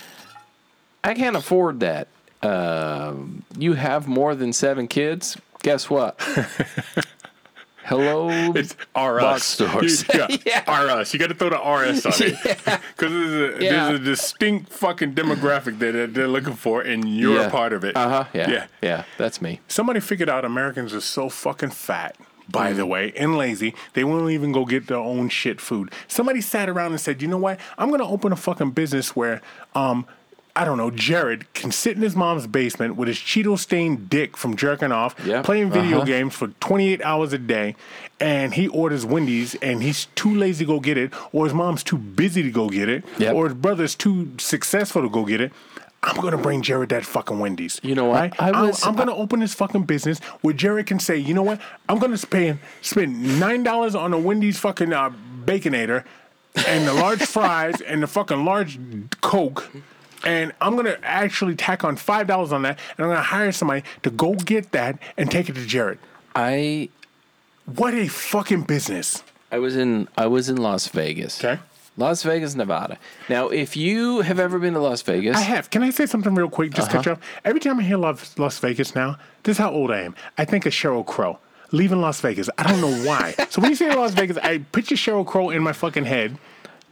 I can't afford that. Um, you have more than seven kids. Guess what? [laughs] Hello, it's RS Box stores. [laughs] [laughs] You- yeah, Yeah. RS. You got to throw the RS on it because there's, a- Yeah. there's a distinct fucking demographic that they're, they're looking for, and you're a part of it. Uh huh. Yeah. yeah. Yeah. That's me. Somebody figured out Americans are so fucking fat, by Mm. the way, and lazy, they won't even go get their own shit food. Somebody sat around and said, you know what? I'm going to open a fucking business where, um, I don't know, Jared can sit in his mom's basement with his Cheeto stained dick from jerking off, Yep. playing video Uh-huh. games for 28 hours a day, and he orders Wendy's and he's too lazy to go get it, or his mom's too busy to go get it, Yep. or his brother's too successful to go get it. I'm gonna bring Jared that fucking Wendy's. You know what? Right? I was- am gonna open this fucking business where Jared can say, you know what? I'm gonna spend spend nine dollars on a Wendy's fucking uh, baconator and the large fries and the fucking large Coke. And I'm gonna actually tack on five dollars on that, and I'm gonna hire somebody to go get that and take it to Jared. I What a fucking business! I was in I was in Las Vegas. Okay. Las Vegas, Nevada. Now, if you have ever been to Las Vegas, I have. Can I say something real quick? Just catch Uh-huh. up. Every time I hear Las, Las Vegas now, this is how old I am. I think of Sheryl Crow leaving Las Vegas. I don't know why. [laughs] so when you say Las Vegas, I picture Sheryl Crow in my fucking head.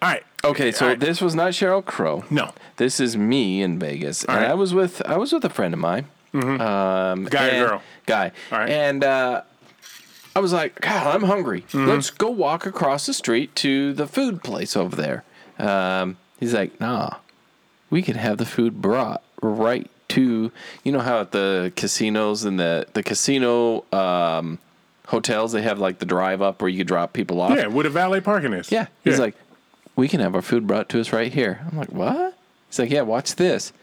All right. Okay, so All right. this was not Sheryl Crow. No. this is me in Vegas, and right. I was with I was with a friend of mine, um, Guy or and- girl? guy, All right. and uh, I was like, God, I'm hungry. Mm-hmm. Let's go walk across the street to the food place over there. Um, he's like, Nah, we can have the food brought right to you know how at the casinos and the the casino um, hotels they have like the drive up where you drop people off. Yeah, where the valet parking is. Yeah. He's like, we can have our food brought to us right here. I'm like, what? He's like, yeah, watch this.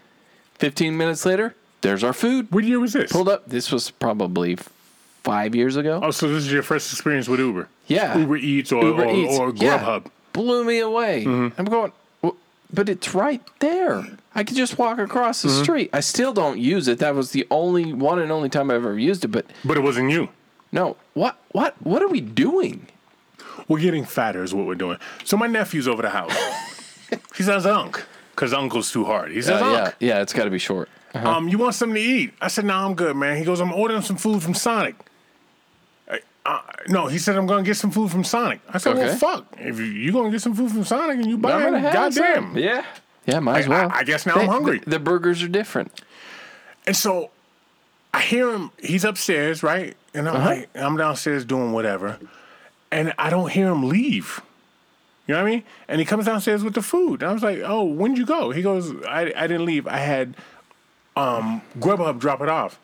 15 minutes later, there's our food. what year was this? Pulled up. This was probably five years ago. Oh, so this is your first experience with Uber? Yeah. Uber Eats or, Uber or, Eats. or Yeah. Blew me away. Mm-hmm. I'm going, "Well, but it's right there. I could just walk across Mm-hmm. the street. I still don't use it. That was the only one and only time I've ever used it. But But it wasn't you. no, what, what, what are we doing? We're getting fatter, is what we're doing. So my nephew's over the house. [laughs] he says, Unc, because Uncle's too hard. He says, Uh, Unc. yeah, yeah, it's got to be short. Um, you want something to eat? I said, Nah, I'm good, man. He goes, I'm ordering some food from Sonic. Uh, uh, no, he said I'm gonna get some food from Sonic. I said, Okay. well, fuck. If you, you gonna get some food from Sonic and you buy it, goddamn. Yeah. Yeah, might as I- well. I guess now I'm hungry. The, the burgers are different. And so I hear him. He's upstairs, right? And I'm Uh-huh. like, I'm downstairs doing whatever, and I don't hear him leave. You know what I mean? And he comes downstairs with the food. And I was like, "Oh, when'd you go?" He goes, "I, I didn't leave. I had um, Grubhub drop it off."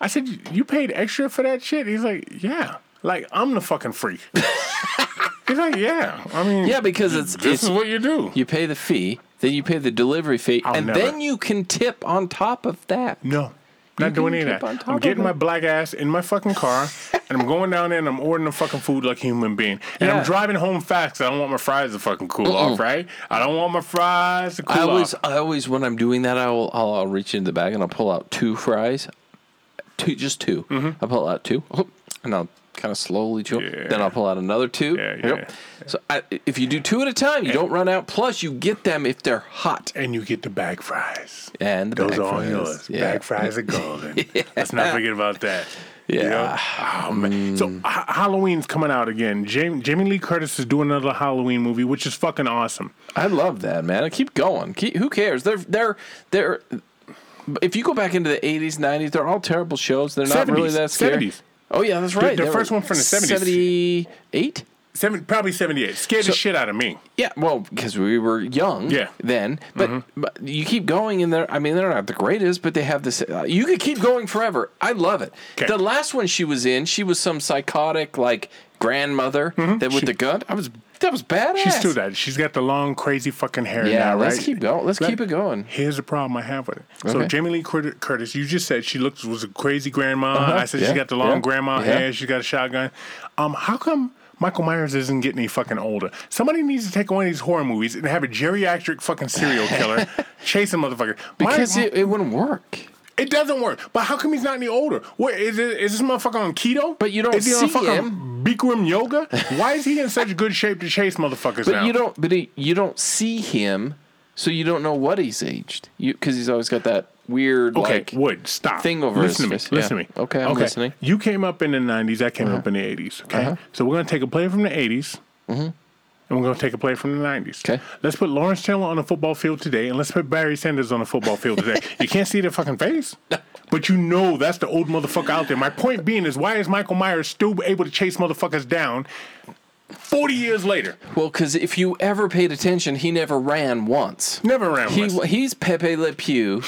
I said, "You paid extra for that shit?" He's like, "Yeah." Like I'm the fucking freak. [laughs] He's like, "Yeah." I mean, Yeah, because it's this it's is what you do. you pay the fee, then you pay the delivery fee, I'll and never- then you can tip on top of that. No. Not doing any of that. I'm getting my black ass in my fucking car and I'm going down there and I'm ordering the fucking food like a human being. And Yeah. I'm driving home fast 'cause I don't want my fries to fucking cool off, right? I don't want my fries to cool I always, off. I always, when I'm doing that, I will, I'll, I'll reach into the bag and I'll pull out two fries, two, just 2 Mm-hmm. I'll pull out two, [laughs] and I'll kind of slowly chew. Yeah. Then I'll pull out another two. Yeah, Yep. yeah. So I, if you do two at a time, you don't run out. Plus, you get them if they're hot. And you get the bag fries. And the Those bag are all fries. yours. Yeah. Bag fries are golden. [laughs] Let's not forget about that. You Yeah. know? Oh, man. So mm. ha- Halloween's coming out again. Jamie, Jamie Lee Curtis is doing another Halloween movie, which is fucking awesome. I love that, man. Keep going. Keep, who cares? They're they're they're if you go back into the 80s, 90s, they're all terrible shows. They're not really that scary. 70s. Oh yeah, that's right. the They first one from the 70s. 78? Seven, probably 78. Scared the shit out of me. Yeah, well, because we were young Yeah. then. But, but you keep going, and they're, I mean, they're not the greatest, but they have this. Uh, you could keep going forever. I love it. 'Kay. The last one she was in, she was some psychotic, like, grandmother that with She- the gun. I was, that was badass. She's still that. She's got the long, crazy fucking hair Yeah, now, let's right? keep going. Let's Let- keep it going. Here's the problem I have with it. So Jamie Lee Curtis, you just said she looks was a crazy grandma. Uh-huh. I said Yeah, she got the long yeah, grandma yeah. hair. She got a shotgun. Um, how come Michael Myers isn't getting any fucking older? Somebody needs to take one of these horror movies and have a geriatric fucking serial killer [laughs] chasing motherfucker. Because it, it wouldn't work. It doesn't work. But how come he's not any older? What is it? Is this motherfucker on keto? But you don't is he on see fucking him. Bikram yoga? Why is he in such good shape to chase motherfuckers But now? you don't. But he, you don't see him, so you don't know what he's aged. You because he's always got that weird Okay, like. Wood, stop. thing over listen his to me. Yeah. Listen to me. Okay, I'm listening. Uh-huh. You came up in the '90s. I came up in the '80s. Okay, so we're gonna take a play from the '80s, and we're gonna take a play from the '90s. Mm-hmm. Okay. Let's put Lawrence Taylor on a football field today, and let's put Barry Sanders on a football field today. [laughs] you can't see their fucking face. But you know that's the old motherfucker out there. My point being is, why is Michael Myers still able to chase motherfuckers down 40 years later? Well, because if you ever paid attention, he never ran once. Never ran He once. he's Pepe Le Pew,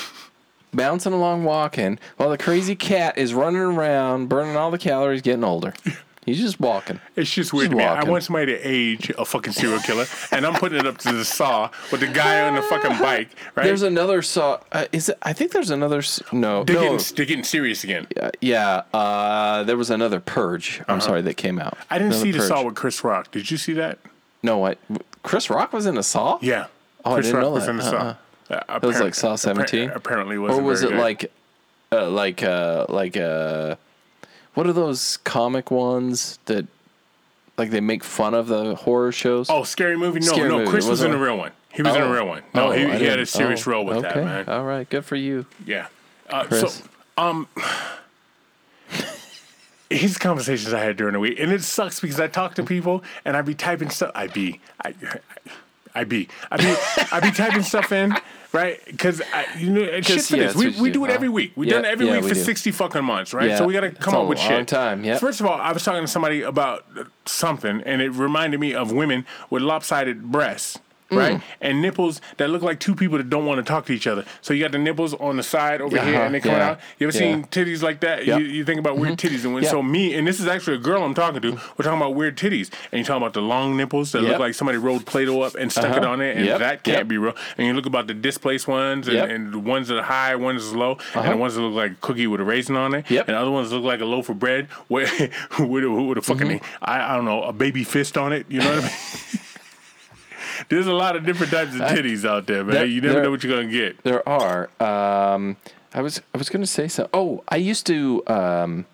bouncing along, walking, while the crazy cat is running around, burning all the calories, getting older. [laughs] He's just walking. It's just weird to me. I walking. want somebody to age a fucking serial killer, and I'm putting it up to the saw with the guy on the fucking [laughs] bike, right? There's another saw. Uh, is it? I think there's another. s- No, they're, no. getting, they're getting serious again. Uh, yeah, uh, there was another Purge. I'm sorry that came out. Uh-huh. I didn't Another see the Purge. saw with Chris Rock. Did you see that? No, what? Chris Rock was in a Saw. Yeah. Oh, I Chris didn't Rock know was that. in the Uh-uh. saw. Uh, It was like Saw 17. appar- Apparently, or wasn't Or was it very good. like, uh, like, uh, like, uh, what are those comic ones that, like, they make fun of the horror shows? Oh, scary movie? No, Scary no. movie. Chris was Wasn't in a real one. He was in a real one. No, Oh, he, he had a serious oh, role with okay. that, man. All right, good for you. Yeah. Uh, Chris. so, um, [sighs] his conversations I had during the week, and it sucks because I talk to people and I'd be typing stuff. I'd be, I, I be, I be, I be typing stuff in, right? Because you know, shit for yeah, this. We, we do, it every week. We've Yeah, done it every yeah, week we for do. sixty fucking months, right? Yeah, So we got to come up with long shit. time, yep. First of all, I was talking to somebody about something, and it reminded me of women with lopsided breasts. Right Mm. and nipples that look like two people that don't want to talk to each other. So you got the nipples on the side over here, Uh-huh, and they come yeah, out. You ever yeah. seen titties like that? Yep. You, you think about weird titties, and when, Yeah. so me and this is actually a girl I'm talking to. We're talking about weird titties, and you're talking about the long nipples that Yep. look like somebody rolled Play-Doh up and stuck it Uh-huh. on it, and Yep, that can't yep. be real. And you look about the displaced ones, and, Yep. and the ones that are high, ones that are low, and Uh-huh. the ones that look like a cookie with a raisin on it, Yep. and other ones look like a loaf of bread [laughs] with with, a, with a fucking Mm-hmm. I, I don't know a baby fist on it. You know what I mean? [laughs] There's a lot of different types of titties out there, man. There- you never there- know what you're gonna get. There are. Um, I was I was going to say something. Oh, I used to. Um,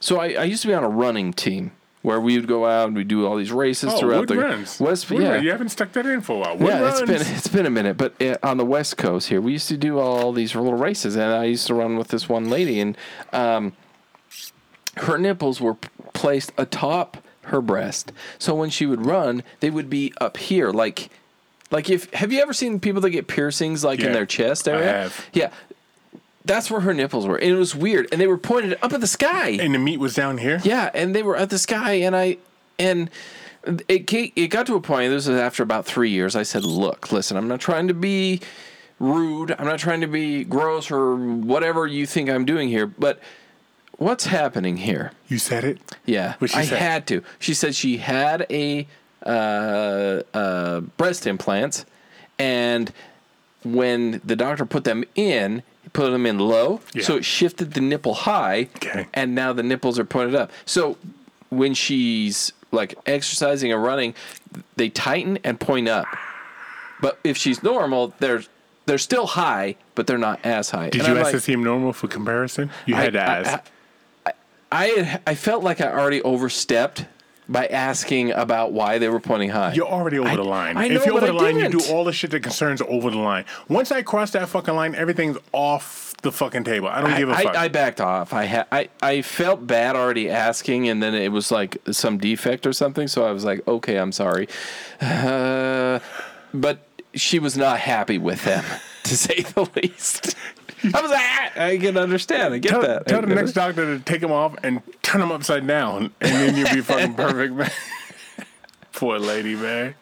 so I, I used to be on a running team where we would go out and we'd do all these races Oh, throughout the runs. West. Wood yeah, run. You haven't stuck that in for a while. Wood yeah. It's runs. been it's been a minute, but uh, on the West Coast here, we used to do all these little races, and I used to run with this one lady, and um, her nipples were placed atop her breast. So when she would run, they would be up here, like, like if have you ever seen people that get piercings like Yeah, in their chest I area? have. Yeah, that's where her nipples were, and it was weird, and they were pointed up at the sky. and the meat was down here. Yeah, and they were at the sky, and I and it it got to a point. This was after about three years. I said, "Look, listen, I'm not trying to be rude. I'm not trying to be gross or whatever you think I'm doing here, but." What's happening here? You said it. Yeah, What'd she I say? had to. She said she had a uh, uh, breast implants, and when the doctor put them in, he put them in low, Yeah. so it shifted the nipple high, Okay. and now the nipples are pointed up. So when she's like exercising or running, they tighten and point up. But if she's normal, they're they're still high, but they're not as high. Did And you I'm ask like, to seem normal for comparison? You I- had to I- ask. I I felt like I already overstepped by asking about why they were pointing high. You're already over I- the line. I if know, you're over but the I line, you didn't. do all the shit that concerns over the line. Once I cross that fucking line, everything's off the fucking table. I don't I, give a fuck. I, I backed off. I, ha- I I felt bad already asking, and then it was like some defect or something. So I was like, okay, I'm sorry. Uh, [sighs] but she was not happy with them, [laughs] to say the least. I was like, ah, I can understand. I get Tell, that. tell I the next doctor to take him off and turn him upside down, and then you'll be fucking perfect, man. [laughs] Poor lady, man.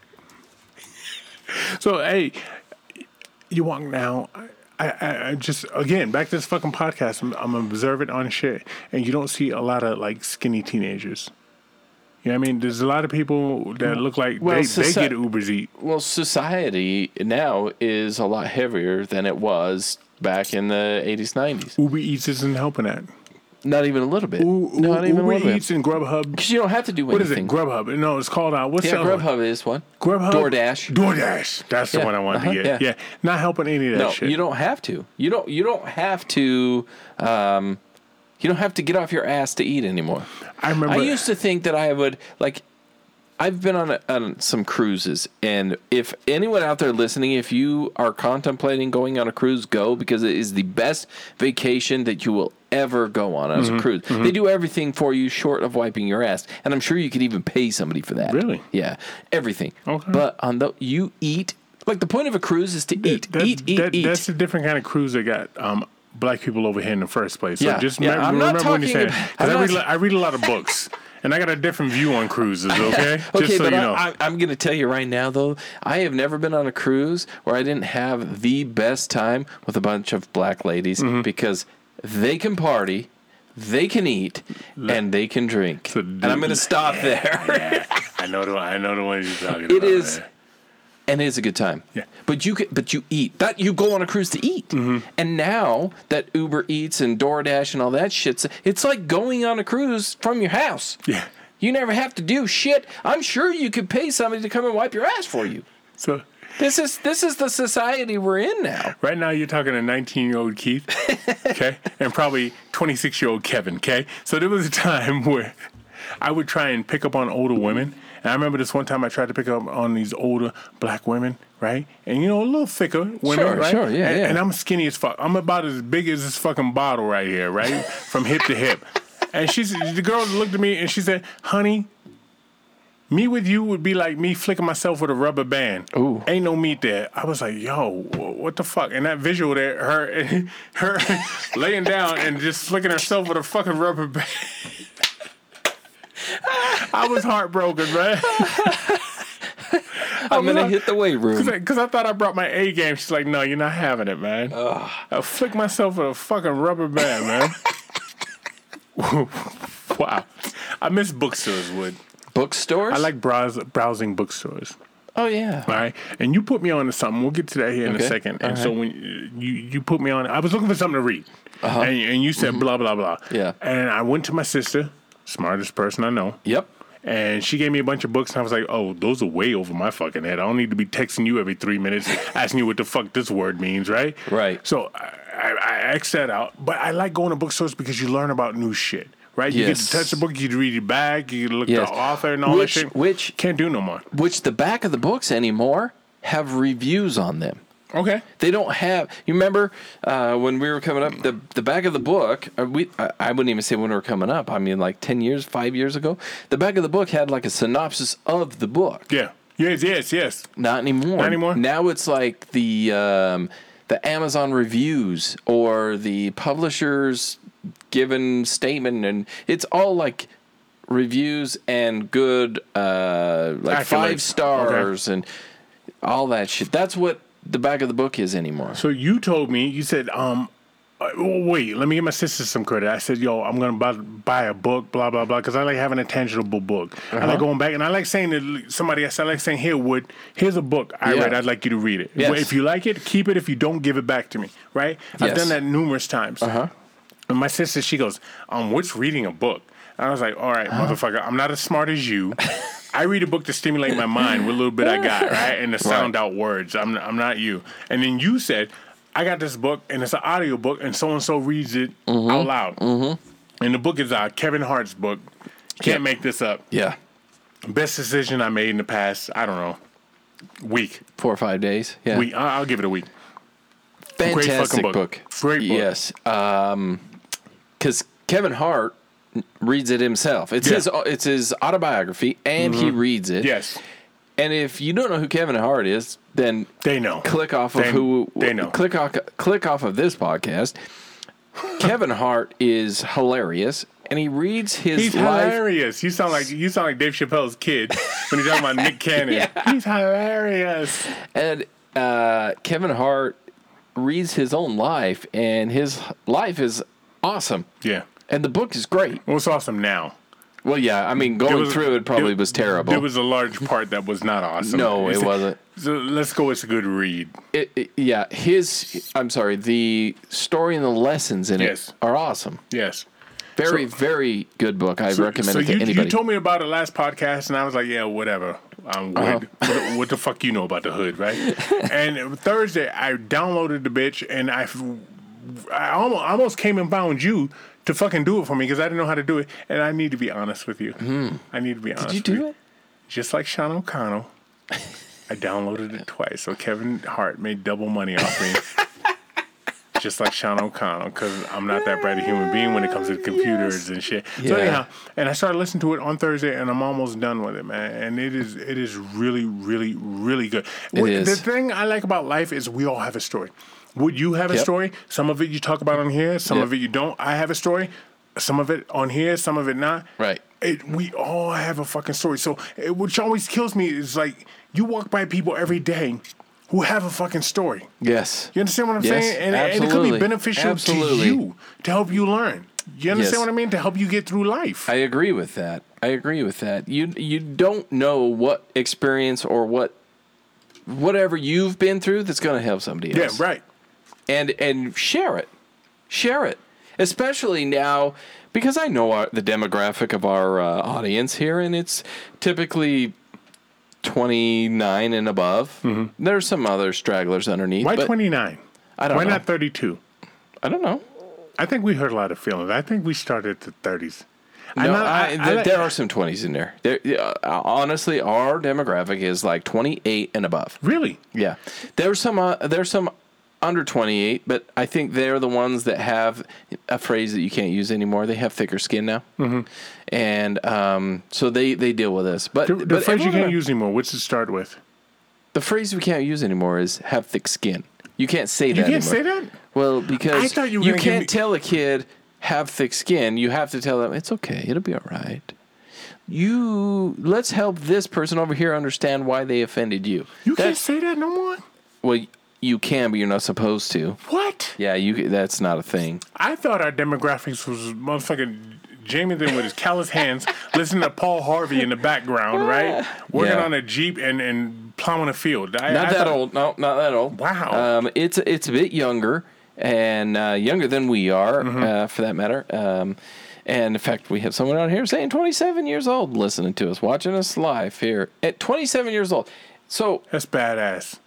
So, hey, you walk now. I, I, I just again back to this fucking podcast. I'm, I'm observant on shit, and you don't see a lot of like skinny teenagers. You know what I mean? There's a lot of people that look like Well, they, soci- they get Ubers eat. Well, society now is a lot heavier than it was back in the 80s, 90s. Uber Eats isn't helping that. Not even a little bit. U- Not even a Uber little Eats bit. and Grubhub. Because you don't have to do anything. What is it? anything. Grubhub? No, it's called uh, what's yeah, the other one? Grubhub is one. Grubhub, DoorDash. DoorDash. That's the Yeah, one I wanted uh-huh, to get. yeah. Yeah. not helping any of that No, shit. you don't have to. You don't. You don't have to. Um, you don't have to get off your ass to eat anymore. I remember. I used to think that I would like. I've been on, a, on some cruises, and if anyone out there listening, if you are contemplating going on a cruise, go because it is the best vacation that you will ever go on as Mm-hmm. a cruise. They do everything for you short of wiping your ass, and I'm sure you could even pay somebody for that. Really? Yeah, everything. Okay. But on the you eat like the point of a cruise is to eat, That- eat, eat, that- eat. That's a different kind of cruise that got um, black people over here in the first place. So Yeah, just yeah, remember, I'm not remember when you talking say ab- I'm Because I, not- read, a- I read a lot of books, [laughs] and I got a different view on cruises. [laughs] Okay, Okay, just so but you know. I, I'm going to tell you right now, though, I have never been on a cruise where I didn't have the best time with a bunch of black ladies Mm-hmm. because they can party, they can eat, and they can drink. And I'm going to stop [laughs] there. I know the I know the one you're talking It about. It is. man. And it's a good time. Yeah. But you can, but you eat. That you go on a cruise to eat. Mm-hmm. And now that Uber Eats and DoorDash and all that shit's it's like going on a cruise from your house. Yeah. You never have to do shit. I'm sure you could pay somebody to come and wipe your ass for you. So This is this is the society we're in now. right now you're talking to 19 year old Keith, [laughs] okay, and probably 26 year old Kevin. Okay, so there was a time [laughs] where I would try and pick up on older women. And I remember this one time I tried to pick up on these older black women, right? And you know, a little thicker women, Sure, right? sure, yeah, and, yeah. and I'm skinny as fuck. I'm about as big as this fucking bottle right here, right? [laughs] From hip to hip. And she's the girl looked at me and she said, "Honey, me with you would be like me flicking myself with a rubber band. Ooh. Ain't no meat there. I was like, yo, what the fuck? And that visual there, her [laughs] her [laughs] laying down and just flicking herself with a fucking rubber band. I was heartbroken, man. [laughs] I'm gonna like- hit the weight room. Because I thought I brought my A game. She's like, no, you're not having it, man. I flick myself with a fucking rubber band, man. [laughs] wow. I miss bookstores, Wood. Bookstores? I like browse, browsing bookstores. Oh yeah. All right, and you put me on to something. We'll get to that here in Okay, a second. And all so when you you put me on, I was looking for something to read, and, and you said blah blah blah. Uh-huh. Mm-hmm. Yeah. and I went to my sister, smartest person I know, Yep. and she gave me a bunch of books, and I was like, oh, those are way over my fucking head. I don't need to be texting you every three minutes, [laughs] asking you what the fuck this word means, right? Right. So I, I, I X that out, but I like going to bookstores because you learn about new shit. Right, Yes. you get to touch the book, you get to read it back, you look Yes. at the author and all Which- that shit. which- can't do no more. Which the back of the books anymore have reviews on them. Okay, They don't have. You remember uh, when we were coming up, the the back of the book. uh, We I, I wouldn't even say when we were coming up. I mean, like ten years, five years ago. The back of the book had like a synopsis of the book. yeah, yes, yes, yes. Not anymore. Not anymore? Now it's like the um, the Amazon reviews or the publisher's given statement, and it's all like reviews and good uh, like Accolades. five stars and all that shit. That's what the back of the book is anymore. So you told me, you said, um, uh, wait, let me give my sister some credit. I said, yo, I'm gonna buy, buy a book, blah blah blah, because I like having a tangible book. I Uh-huh. like going back, and I like saying to somebody else, I like saying, here, Wood, here's a book I Yeah. read. I'd like you to read it. Yes. If you like it, keep it. If you don't, give it back to me. Right? I've done that numerous times. Uh-huh. And my sister, she goes, um, what's reading a book? And I was like, all right, motherfucker, I'm not as smart as you. [laughs] I read a book to stimulate my mind with a little bit I got, [laughs] right? And to sound out words. I'm, I'm not you. And then you said, I got this book and it's an audio book and so and so reads it out loud. Mm-hmm. And the book is uh, Kevin Hart's book. Can't Yeah. make this up. Yeah, Best decision I made in the past, I don't know, week. four or five days. Yeah, Week. I- I'll give it a week. fantastic fucking book. book. Great book. Yes, because Kevin Hart reads it himself. It's Yeah. his it's his autobiography, and he reads it. Yes. And if you don't know who Kevin Hart is, then They know. click off of They- who they know. click off click off of this podcast. Kevin Hart is hilarious, and he reads his He's life. hilarious. You sound like you sound like Dave Chappelle's kid when he's talking about Nick [laughs] Cannon. He's hilarious. And uh, Kevin Hart reads his own life, and his life is awesome. Yeah. And the book is great. Well, it's awesome now. Well, yeah, I mean, going was- through it probably there- was terrible. There was a large part that was not awesome. No, it wasn't. So let's go. It's a good read. It- it- yeah, his. I'm sorry. The story and the lessons in Yes. it are awesome. Yes. Very, very good book. I recommend so it to you, anybody. you told me about it last podcast, and I was like, yeah, whatever. I'm Uh-huh. what, what the fuck you know about the hood, right? [laughs] and Thursday, I downloaded the bitch, and I, I almost, almost came and found you to fucking do it for me because I didn't know how to do it. And I need to be honest with you. Hmm. I need to be honest. Did you with do you. it? Just like Sean O'Connell, I downloaded it twice. So Kevin Hart made double money off me. [laughs] Just like Sean O'Connell, because I'm not that bright a human being when it comes to computers and shit. So anyhow, and I started listening to it on Thursday, and I'm almost done with it, man. And it is, it is really, really, really good. What- is. The thing I like about life is we all have a story. Would you have a Yep. story? Some of it you talk about on here, some Yep. of it you don't. I have a story. Some of it on here, some of it not. Right. It, we all have a fucking story. So, it, which always kills me is like you walk by people every day who have a fucking story. Yes. You understand what I'm Yes, saying? And, and it could be beneficial Absolutely. to you to help you learn. You understand Yes. what I mean? To help you get through life. I agree with that. I agree with that. You you don't know what experience or what whatever you've been through that's going to help somebody yeah, else. right. And and share it. Share it. Especially now because I know our, the demographic of our uh, audience here and it's typically 29 and above. There's some other stragglers underneath. Mm-hmm. Why 29? I don't know. Why know. not 32? I don't know. I think we hurt a lot of feelings. I think we started at the 30s. No, not- I, I- I there, like- there are some 20s in there. there uh, honestly, our demographic is like 28 and above. Really? Yeah, there's some uh, there's some under 28, but I think they're the ones that have a phrase that you can't use anymore. They have thicker skin now, mm-hmm. and um, so they they deal with this. But The, the but phrase you can't use anymore, what's it start with? the phrase we can't use anymore is have thick skin. You can't say You that. can't say that? Well, because I thought you were you can't me- tell a kid have thick skin. You have to tell them it's okay. It'll be all right. You let's help this person over here understand why they offended you. You can't say that no more? well, you can, but you're not supposed to. What? Yeah, you. That's not a thing. I thought our demographics was motherfucking Jamie then with his callous hands, [laughs] listening to Paul Harvey in the background, right? Working Yeah. on a Jeep and, and plowing a field. I, Not I that thought- old. No, not that old. Wow. Um, it's it's a bit younger and uh, younger than we are, Mm-hmm. uh, for that matter. Um, and in fact, we have someone out here saying 27 years old listening to us, watching us live here at 27 years old. So, That's badass.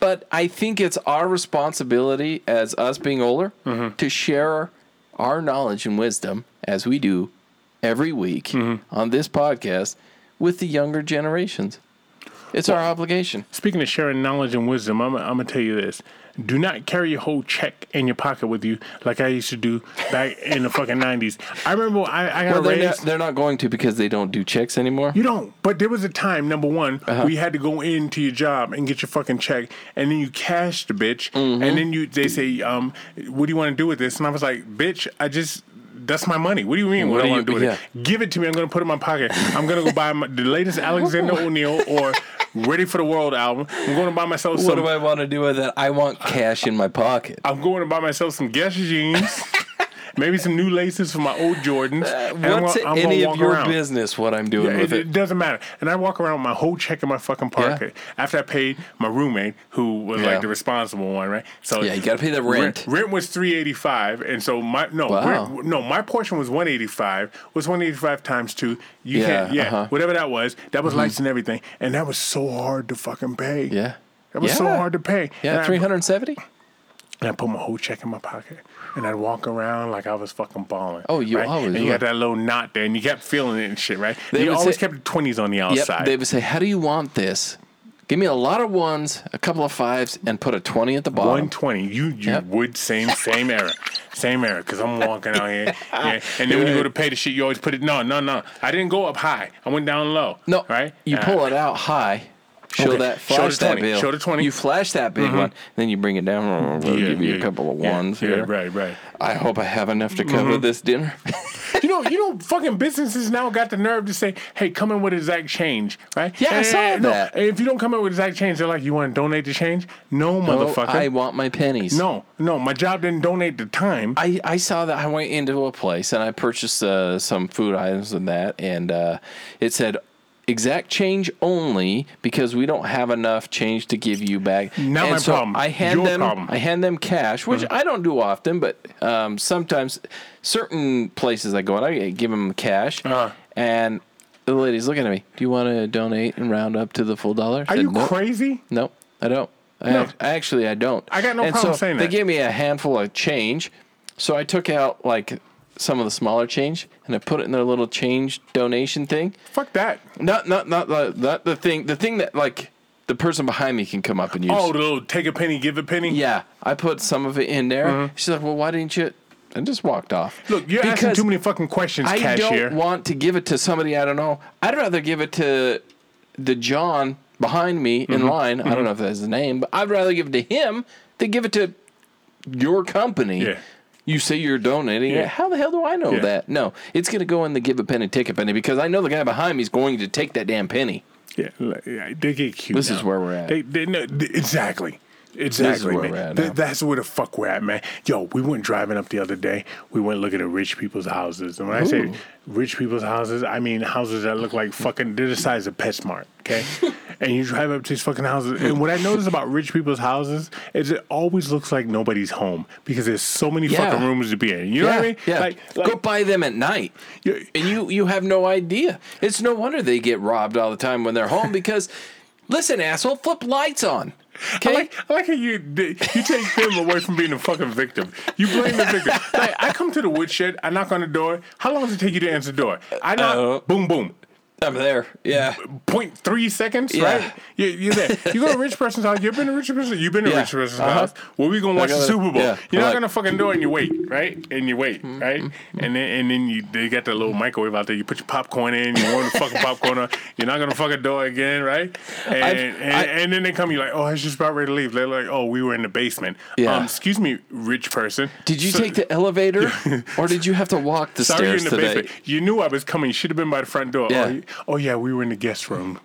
But I think it's our responsibility as us being older Mm-hmm. to share our knowledge and wisdom as we do every week Mm-hmm. on this podcast with the younger generations. It's our obligation. Speaking of sharing knowledge and wisdom, I'm, I'm going to tell you this. Do not carry your whole check in your pocket with you like I used to do back in the fucking 90s. I remember I, I got Well, they're raised. not, they're not going to because they don't do checks anymore. You don't. But there was a time, number one, Uh-huh. you had to go into your job and get your fucking check, and then you cash the bitch, Mm-hmm. and then you they say, um, "What do you want to do with this?" And I was like, "Bitch, I just." That's my money. What do you mean? What, What do I want to do with it? Give it to me. I'm going to put it in my pocket. I'm going to go buy my, the latest [laughs] Alexander O'Neal or Ready for the World album. I'm going to buy myself What some. do I want to do with that? I want cash in my pocket. I'm going to buy myself some Guess jeans, maybe some new laces for my old Jordans. and I'm What's gonna- any of your around. business what I'm doing Yeah, with it, it? it doesn't matter. And I walk around with my whole check in my fucking pocket after I paid my roommate, who was Yeah. like the responsible one, right? So Yeah, you gotta pay the rent. Rent, was three eighty five, and so my no, Wow. rent, no, my portion was one eighty five. Was one eighty five times two? You Yeah, can't, yeah, uh-huh. Mm-hmm. whatever that was. That was lights and everything, and that was so hard to fucking pay. Yeah. That was so hard to pay. Yeah, 370? and I put my whole check in my pocket. And I'd walk around like I was fucking balling. Oh, you right? always And you got that little knot there, and you kept feeling it and shit, right? They you always say- kept the 20s on the Yep. outside. They would say, How do you want this? Give me a lot of ones, a couple of fives, and put a 20 at the bottom. 120. You you Yep. would same same error, same error. Because I'm walking out here, yeah. [laughs] and then when you go to pay the shit, you always put it. No, no, no. I didn't go up high. I went down low. No, right. You Uh, pull it out high. Show Okay. that, flash the that 20. bill. Show the 20. You flash that big one, then you bring it down. I'll Yeah, give you yeah, a couple of ones yeah, here. right, right. I hope I have enough to cover this dinner. [laughs] You know, you know, fucking businesses now got the nerve to say, "Hey, come in with exact change," right? Yeah, I saw and- no, that. if you don't come in with exact change, they're like, "You want to donate the change?" No, Oh, motherfucker. I want my pennies. no, no, my job didn't donate the time. I, I saw that I went into a place and I purchased uh, some food items and that, and uh, it said exact change only because we don't have enough change to give you back. Not and my so problem. I hand Your them problem. Mm-hmm. I hand them cash, which I don't do often, but um, sometimes certain places I go and I give them cash, Uh-huh. and the lady's looking at me. Do you want to donate and round up to the full dollar? Are said, you "Nope." crazy? No, I don't. I No. act- actually, I don't. I got no and problem so saying that. They gave me a handful of change, so I took out like some of the smaller change and I put it in their little change donation thing. Fuck that. Not, not, not, the not the thing. The thing that like the person behind me can come up and use. Oh, the little take a penny, give a penny. yeah. I put some of it in there. She's like, "Well, why didn't you?" I just walked off. Mm-hmm. Look, you're asking too many fucking questions, I cashier. don't want to give it to somebody I don't know. I'd rather give it to the John behind me in Mm-hmm. line. I don't know if that's his name, but I'd rather give it to him than give it to your company. Yeah. You say you're donating Yeah. it. How the hell do I know Yeah. that? No, it's going to go in the give a penny, take a penny because I know the guy behind me is going to take that damn penny. Yeah, they get cute. This now. is where we're at. They, they th- exactly. Exactly, man. Th- that's where the fuck we're at, man. Yo, we went driving up the other day. We went looking at rich people's houses, and when I say rich people's houses, I mean houses that look like fucking. They're the size of PetSmart, okay? [laughs] and you drive up to these fucking houses, and what I notice about rich people's houses is it always looks like nobody's home because there's so many Yeah. fucking rooms to be in. You know what I mean? Yeah. Like, go like by them at night. And you you have no idea. It's no wonder they get robbed all the time when they're home because listen, asshole, flip lights on. Okay? I like, I like how you you take them away from being a fucking victim. You blame the victim. Like I come to the woodshed, I knock on the door. How long does it take you to answer the door? I knock, Uh, boom, boom. I'm there. Yeah. Point three seconds, Yeah. right? You, you're there. You go to a rich person's house. You've been to a rich person's. You've been to a Yeah. rich person's Uh-huh. house. Well, we gonna watch the gotta- Super Bowl. yeah. You're not Like- gonna fucking door and you wait, right? And you wait, Mm-hmm. right? And then and then you they got the little microwave out there. You put your popcorn in. You warm the fucking popcorn on. You're not gonna fucking door again, right? And and, I- and then they come. You're like, oh, I was just about ready to leave. They're like, oh, we were in the basement. Yeah. Um, excuse me, rich person. Did you So- take the elevator [laughs] or did you have to walk the Sorry, you're stairs in the today? basement. You knew I was coming. You should have been by the front door. Yeah. Oh, oh, yeah, we were in the guest room.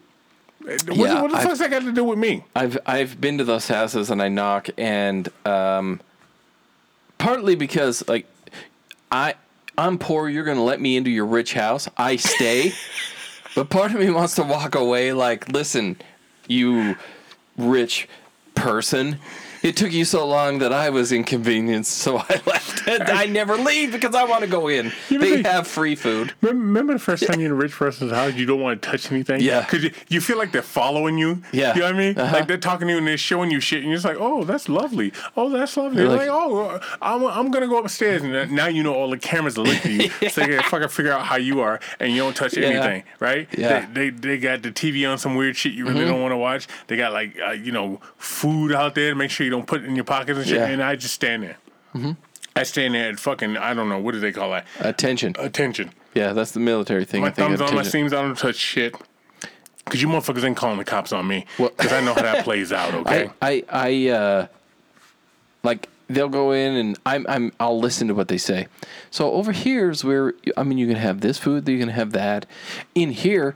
What, Yeah, what the I've- fuck's that got to do with me? I've I've been to those houses and I knock and um, partly because like I I'm poor, you're gonna let me into your rich house. I stay, [laughs] but part of me wants to walk away. Like, listen, you rich person. It took you so long that I was inconvenienced, so I [laughs] left. And I never leave because I want to go in. [laughs] You know, They they- have free food. Remember, the first time you're in a rich person's house, you don't want to touch anything? Yeah. Because you, you feel like they're following you. Yeah. You know what I mean? Uh-huh. Like they're talking to you and they're showing you shit, and you're just like, oh, that's lovely. Oh, that's lovely. You're like- like, oh, I'm, I'm going to go upstairs. And now you know all the cameras are looking at you. [laughs] So they can fucking figure out how you are, and you don't touch anything, right? Yeah. Mm-hmm. They, they, they got the TV on some weird shit you really don't want to watch. They got, like, uh, you know, food out there to make sure you don't put it in your pockets and shit. Yeah. And I just stand there. I stand there at fucking, I don't know, what do they call that? Attention. Attention. Yeah, that's the military thing. My I think thumbs on my seams. I don't touch shit. Cause you motherfuckers ain't calling the cops on me. Well- Cause I know how that [laughs] plays out. Okay. I, I, I, uh, like they'll go in and I'm, I'm, I'll listen to what they say. So over here is where I mean, you can have this food, you can have that. In here,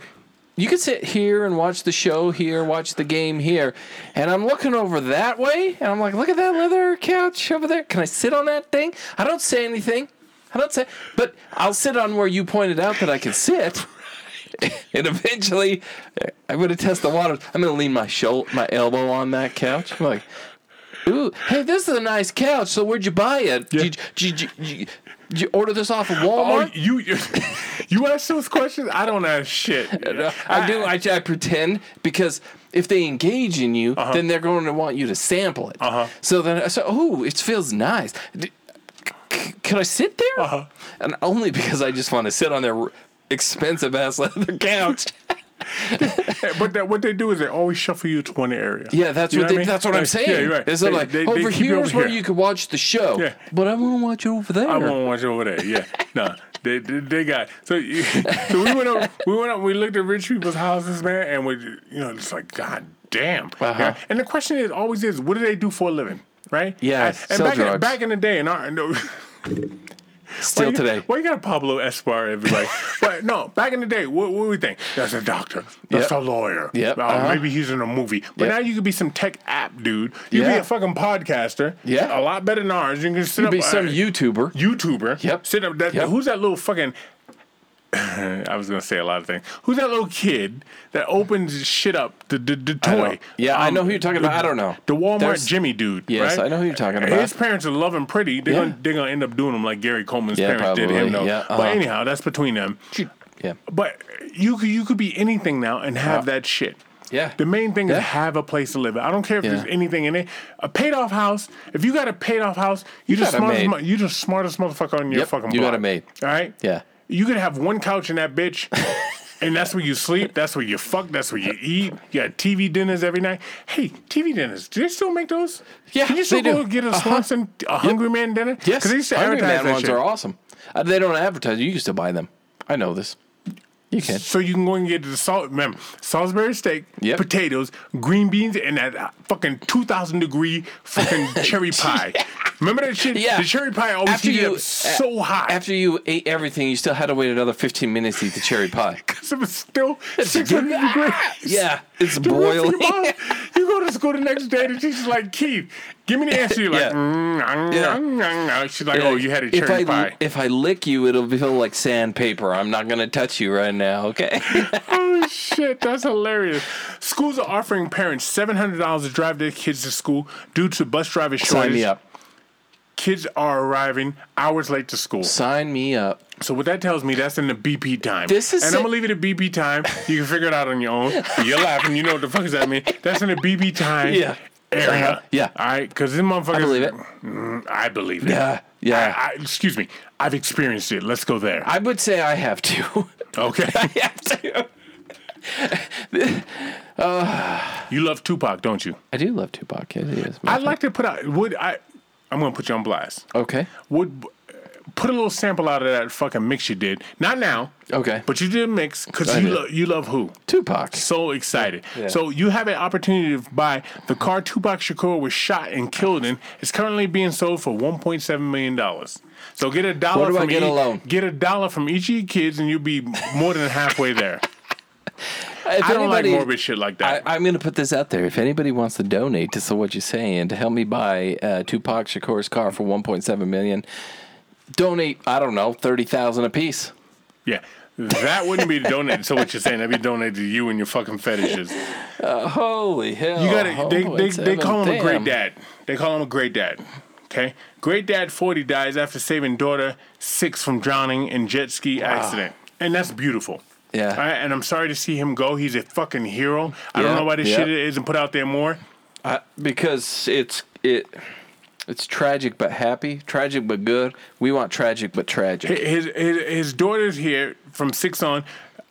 you can sit here and watch the show here, watch the game here, and I'm looking over that way, and I'm like, look at that leather couch over there. Can I sit on that thing? I don't say anything. I don't say, but I'll sit on where you pointed out that I can sit. [laughs] And eventually, I'm going to test the waters. I'm going to lean my shoulder, my elbow on that couch. I'm like, ooh, hey, this is a nice couch. So where'd you buy it? Did, did, did, did you order this off of Oh, Walmart? you you, [laughs] you ask those questions? I don't ask shit. I do. I, I pretend because if they engage in you, then they're going to want you to sample it. Uh-huh. So then, I so oh, it feels nice. D- c- Can I sit there? Uh-huh. And only because I just want to sit on their expensive ass leather [laughs] couch. But that, what they do is they always shuffle you to one area. Yeah, that's You what they, I mean? that's what I'm saying. Yeah, you're right. Is They- like they- over keep here's where here. you could watch the show, Yeah. but I want to watch it over there. I want to watch over there. Yeah, [laughs] no, they, they got so you, [laughs] so we went up we went up we looked at rich people's houses, man, and we you know it's like God damn. Uh-huh. Yeah? And the question is always is what do they do for a living, right? Yeah, and, back in, back in the day, in our no, [laughs] Still why you- today. Why you got Pablo Escobar, everybody? [laughs] but no, back in the day, what, what do we think? That's a doctor. That's Yep. a lawyer. Yep, Uh, uh-huh. Maybe he's in a movie. But Yep. now you could be some tech app dude. You could be a fucking podcaster. Yeah. A lot better than ours. You can sit You'd up be some uh, YouTuber. YouTuber. Yep. Sit up. That, Yep. Who's that little fucking? [laughs] I was gonna say a lot of things. Who's that little kid that opens shit up the the, the toy? don't- yeah, I know who you're talking about. I don't know. The Walmart There's- Jimmy dude. Yes, right? I know who you're talking about. His parents are loving pretty. They're Yeah. gonna they're gonna end up doing them like Gary Coleman's Yeah, parents did him though. Yeah, But uh-huh. anyhow, that's between them. Yeah, But you could you could be anything now and have that shit. Yeah. The main thing Yeah. is have a place to live. I don't care if Yeah. there's anything in it. A paid off house. If you got a paid off house, you, You a smartest. You the smartest motherfucker on your Yep, fucking you block. got a maid. All right. Yeah. You could have one couch in that bitch. [laughs] And that's where you sleep. That's where you fuck. That's where you eat. You got TV dinners every night. Hey, TV dinners. Do they still make those? Yeah, Can you still they go do. get a Uh-huh. Swanson, a Hungry Man dinner? yes. Because they used to Hungry advertise Man ones shit. are awesome. Uh, they don't advertise. You can still buy them. I know this. You can. So you can go and get the salt. Remember, Salisbury steak, Yep. potatoes, green beans, and that uh, fucking two thousand degree fucking [laughs] cherry pie. Remember that shit? Yeah. The cherry pie always After heated you up so hot After you ate everything, you still had to wait another 15 minutes to eat the cherry pie. [laughs] because it was still six hundred degrees. Yeah, it's The rest of boiling. You go to school the next day, and the teacher's like, Keith, give me the answer. You're like, Yeah. mm, Yeah. mm, mm, mm. she's like, oh, you had a if cherry I, pie. If I lick you, it'll feel like sandpaper. I'm not gonna touch you right now, okay? [laughs] oh shit, that's hilarious. Schools are offering parents seven hundred dollars to drive their kids to school due to bus driver shortage. Sign me up. Kids are arriving hours late to school. Sign me up. So what that tells me, that's in the BP time. This is and it. I'm gonna leave it at BP time. You can figure it out on your own. You're laughing. You know what the fuck does that mean? That's in the BP time. Yeah. Area. Uh-huh. Yeah. All right. Because this motherfucker. I believe it. I believe it. Yeah, yeah. I, I, excuse me. I've experienced it. Let's go there. I would say I have to. okay. [laughs] I have to. you love Tupac, don't you? I do love Tupac. It is. I'd like to put out. Would I? I'm gonna put you on blast. Okay. Would put a little sample out of that fucking mix you did. Not now. Okay. But you did a mix because you love you love who? Tupac. so excited. Yeah. So you have an opportunity to buy the car Tupac Shakur was shot and killed in. It's currently being sold for 1.7 million dollars. So get a dollar do I get a loan? Get a dollar from each of your kids, and you'll be more than halfway there. [laughs] I don't like morbid shit like that. I'm going to put this out there. If anybody wants to donate to So What you're Saying to help me buy uh, Tupac Shakur's car for 1.7 million, donate. I don't know, thirty thousand a piece. yeah. That wouldn't be donated. So what you're saying? That'd be donated to you and your fucking fetishes. Holy hell! You got They, they, they call him a great dad. They call him a great dad. Okay, great dad forty dies after saving daughter six from drowning in jet ski accident, and that's beautiful. Yeah. All right, and I'm sorry to see him go. He's a fucking hero. I don't know why this yeah. shit isn't put out there more. I, because it's it. It's tragic but happy, tragic but good. We want tragic but tragic. His his his daughter's here from six on.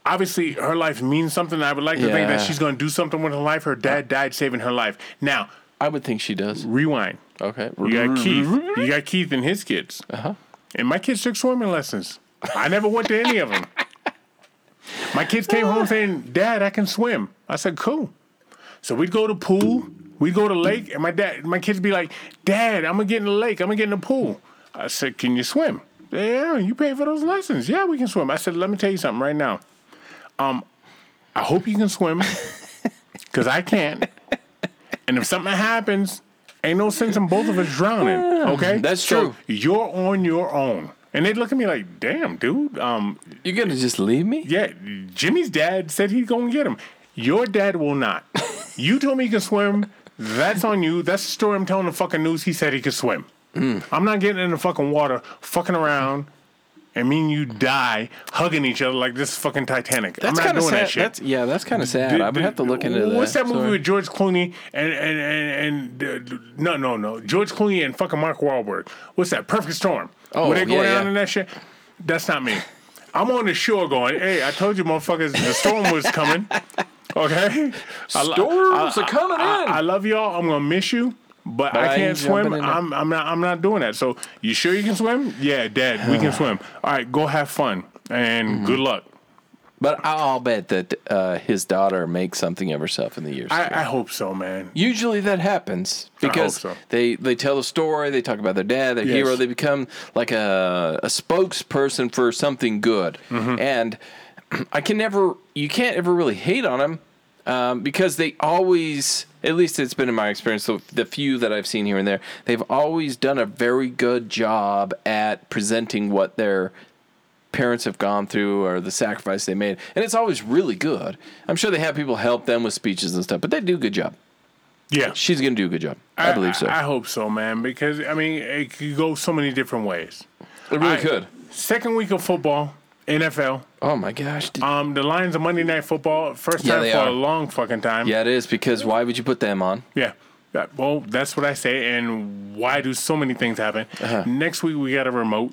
Obviously, her life means something. I would like to think that she's going to do something with her life. Her dad died saving her life. Now, I would think she does. rewind. Okay. You got Keith. You got Keith and his kids. Uh-huh. And my kids took swimming lessons. I never went to any of them. [laughs] My kids came home saying, "Dad, I can swim." I said, "Cool." So we'd go to pool. We'd go to lake, and my dad, my kids be like, "Dad, I'm gonna get in the lake. I'm gonna get in the pool." I said, "Can you swim?" Yeah, you pay for those lessons. Yeah, we can swim. I said, "Let me tell you something right now. Um, I hope you can swim, [laughs] because I can't. And if something happens, ain't no sense in both of us drowning. [sighs] Okay, That's So true. you're on your own." And they look at me like, "Damn, dude. Um, You're gonna just leave me? yeah, Jimmy's dad said he's gonna get him. Your dad will not. [laughs] you told me he can swim. That's on you. That's the story I'm telling the fucking news. He said he could swim. Hmm. I'm not getting in the fucking water, fucking around, and me and you die hugging each other like this is fucking Titanic. That's I'm not kind of doing sad. that shit. That's yeah, that's kind of sad. I would have to look into that. What's that movie Sorry. with George Clooney and and and, and uh, no no no George Clooney and fucking Mark Wahlberg? What's that? Perfect Storm. Oh, Where they go yeah, down yeah. and that shit. That's not me. I'm on the shore going, hey, I told you motherfuckers the storm was coming. Okay? I lo- Storms I- are coming I- in. I love y'all. I'm gonna miss you. But, But I I can't swim. jumping in there. I'm, I'm not. I'm not doing that. So you sure you can swim? Yeah, Dad, we can [sighs] swim. All right, go have fun and Mm-hmm. good luck. But I'll bet that uh, his daughter makes something of herself in the years. I. I hope so, man. Usually that happens because so. they they tell a story, they talk about their dad, their Yes. hero, they become like a a spokesperson for something good. Mm-hmm. And [clears throat] I can never, you can't ever really hate on them um, because they always, at least it's been in my experience, the, the few that I've seen here and there, they've always done a very good job at presenting what their parents have gone through or the sacrifice they made. And it's always really good. I'm sure they have people help them with speeches and stuff, but they do a good job. Yeah, She's going to do a good job. I, believe so. I, hope so, man. Because I mean, it could go so many different ways. it really I- could. Second week of football, NFL. Oh my gosh. Did- Um, the Lions of Monday Night Football. First Yeah, time for are. a long fucking time. yeah, it is because why would you put them on? Yeah. Yeah, Well, that's what I say. And why do so many things happen? Uh-huh. Next week we got a remote.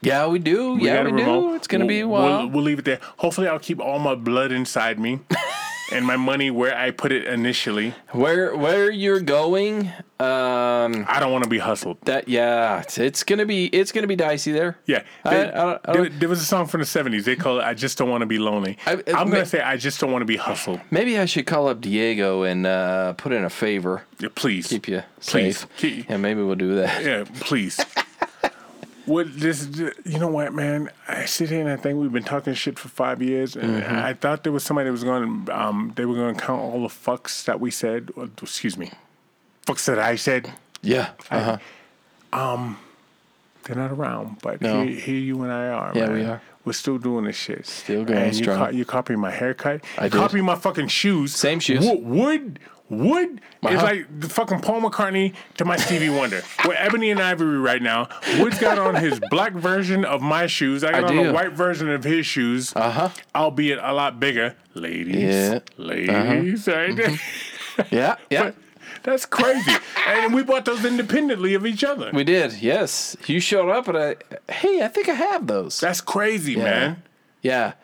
Yeah, we do. We yeah, we a do. It's going to be a We'll-. We'll, we'll leave it there. Hopefully, I'll keep all my blood inside me [laughs] and my money where I put it initially. where where you're going, um, I don't want to be hustled. that yeah, it's, it's gonna be it's gonna be dicey there. Yeah, I- They- I don't- I there, don't- there was a song from the '70s. They call it "I Just Don't Want to Be Lonely." I, I'm may- gonna say I just don't want to be hustled. Maybe I should call up Diego and uh, put in a favor, Yeah, please, keep you Please. safe. Keep- Yeah, maybe we'll do that. Yeah, please. What this? You know what, man? I sit here and I think we've been talking shit for five years, and Mm-hmm. I thought there was somebody that was going. to Um, they were going to count all the fucks that we said. or, excuse me, fucks that I said. Yeah. Uh-huh. Um, They're not around, but No. here, here you and I are. Yeah, man. we are. We're still doing this shit. Still going and you strong. You copy my haircut. I you did. copy my fucking shoes. Same shoes. Wo- Wood. Wood Uh-huh. is like the fucking Paul McCartney to my Stevie Wonder. We're ebony and ivory right now. Wood's got on his black version of my shoes. I got I on do. a white version of his shoes. Uh huh. Albeit a lot bigger. Ladies. Yeah. Uh-huh. Ladies. [laughs] Right? Yeah. Yeah. But that's crazy. and we bought those independently of each other. we did. Yes. You showed up and I. Hey, I think I have those. That's crazy, man. Yeah.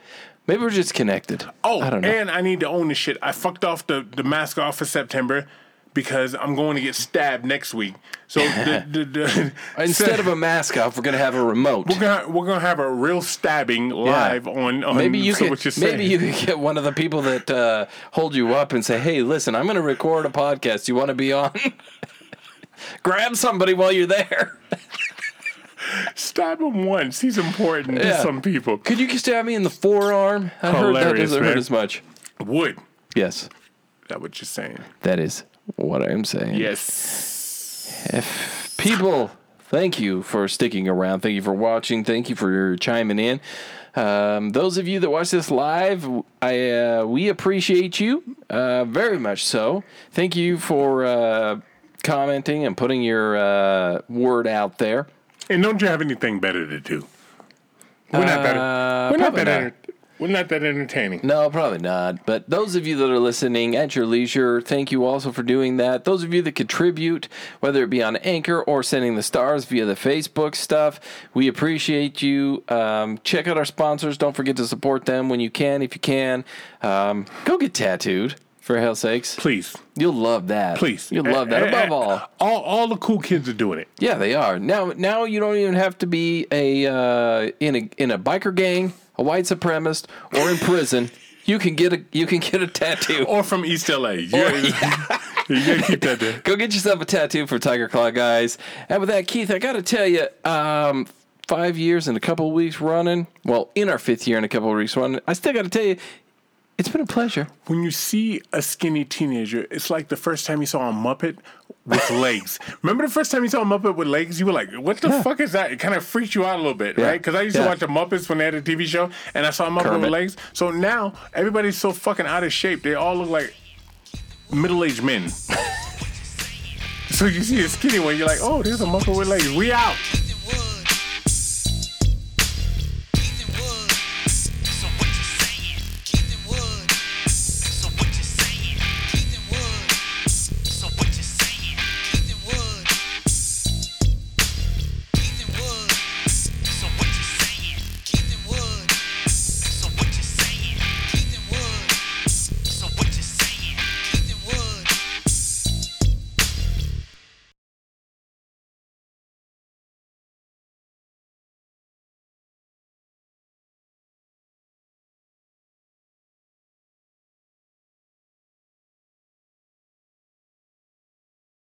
Maybe we're just connected. Oh, I don't know. and I need to own this shit. I fucked off the, the mask off for September because I'm going to get stabbed next week. So the, [laughs] the, the, [laughs] Instead of a mask off, we're gonna have a remote. we're gonna we're gonna have a real stabbing live on, on Maybe you [laughs] so could. what you're. Maybe you could get one of the people that uh, hold you up and say, "Hey, listen, I'm going to record a podcast. You want to be on?" Grab somebody while you're there. Stab him once. He's important to some people. Could you stab me in the forearm? I heard that Hilarious, doesn't hurt man. as much. Would Yes, that what you're saying? that is what I'm saying. Yes. If people, thank you for sticking around. Thank you for watching. Thank you for chiming in. Um, those of you that watch this live, I uh, we appreciate you uh, very much. So, thank you for uh, commenting and putting your uh, word out there. And don't you have anything better to do? We're not that. Uh, We're not probably that. not. enter- we're not that entertaining. No, probably not. But those of you that are listening at your leisure, thank you also for doing that. Those of you that contribute, whether it be on Anchor or sending the stars via the Facebook stuff, we appreciate you. Um, check out our sponsors. Don't forget to support them when you can, if you can. Um, go get tattooed, for hell's sakes. Please, You'll love that. please. You'll love that. Eh, eh, Above all. all all the cool kids are doing it. Yeah, they are. Now now you don't even have to be a uh, in a in a biker gang, a white supremacist, or in prison. [laughs] You can get a you can get a tattoo. Or from East LA. You, gotta, [laughs] you gotta keep that there. [laughs] Go get yourself a tattoo for Tiger Claw guys. And with that, Keith, I got to tell you, um, five years and a couple of weeks running. Well, in our fifth year and a couple of weeks running, I still got to tell you, it's been a pleasure. When you see a skinny teenager, it's like the first time you saw a Muppet with [laughs] legs. Remember the first time you saw a Muppet with legs? You were like, what the fuck is that? It kind of freaked you out a little bit, Yeah. right? Because I used Yeah. to watch the Muppets when they had a TV show, and I saw a Muppet Kermit. with legs. So now everybody's so fucking out of shape. They all look like middle aged men. [laughs] so you see a skinny one, you're like, oh, there's a Muppet with legs. We out.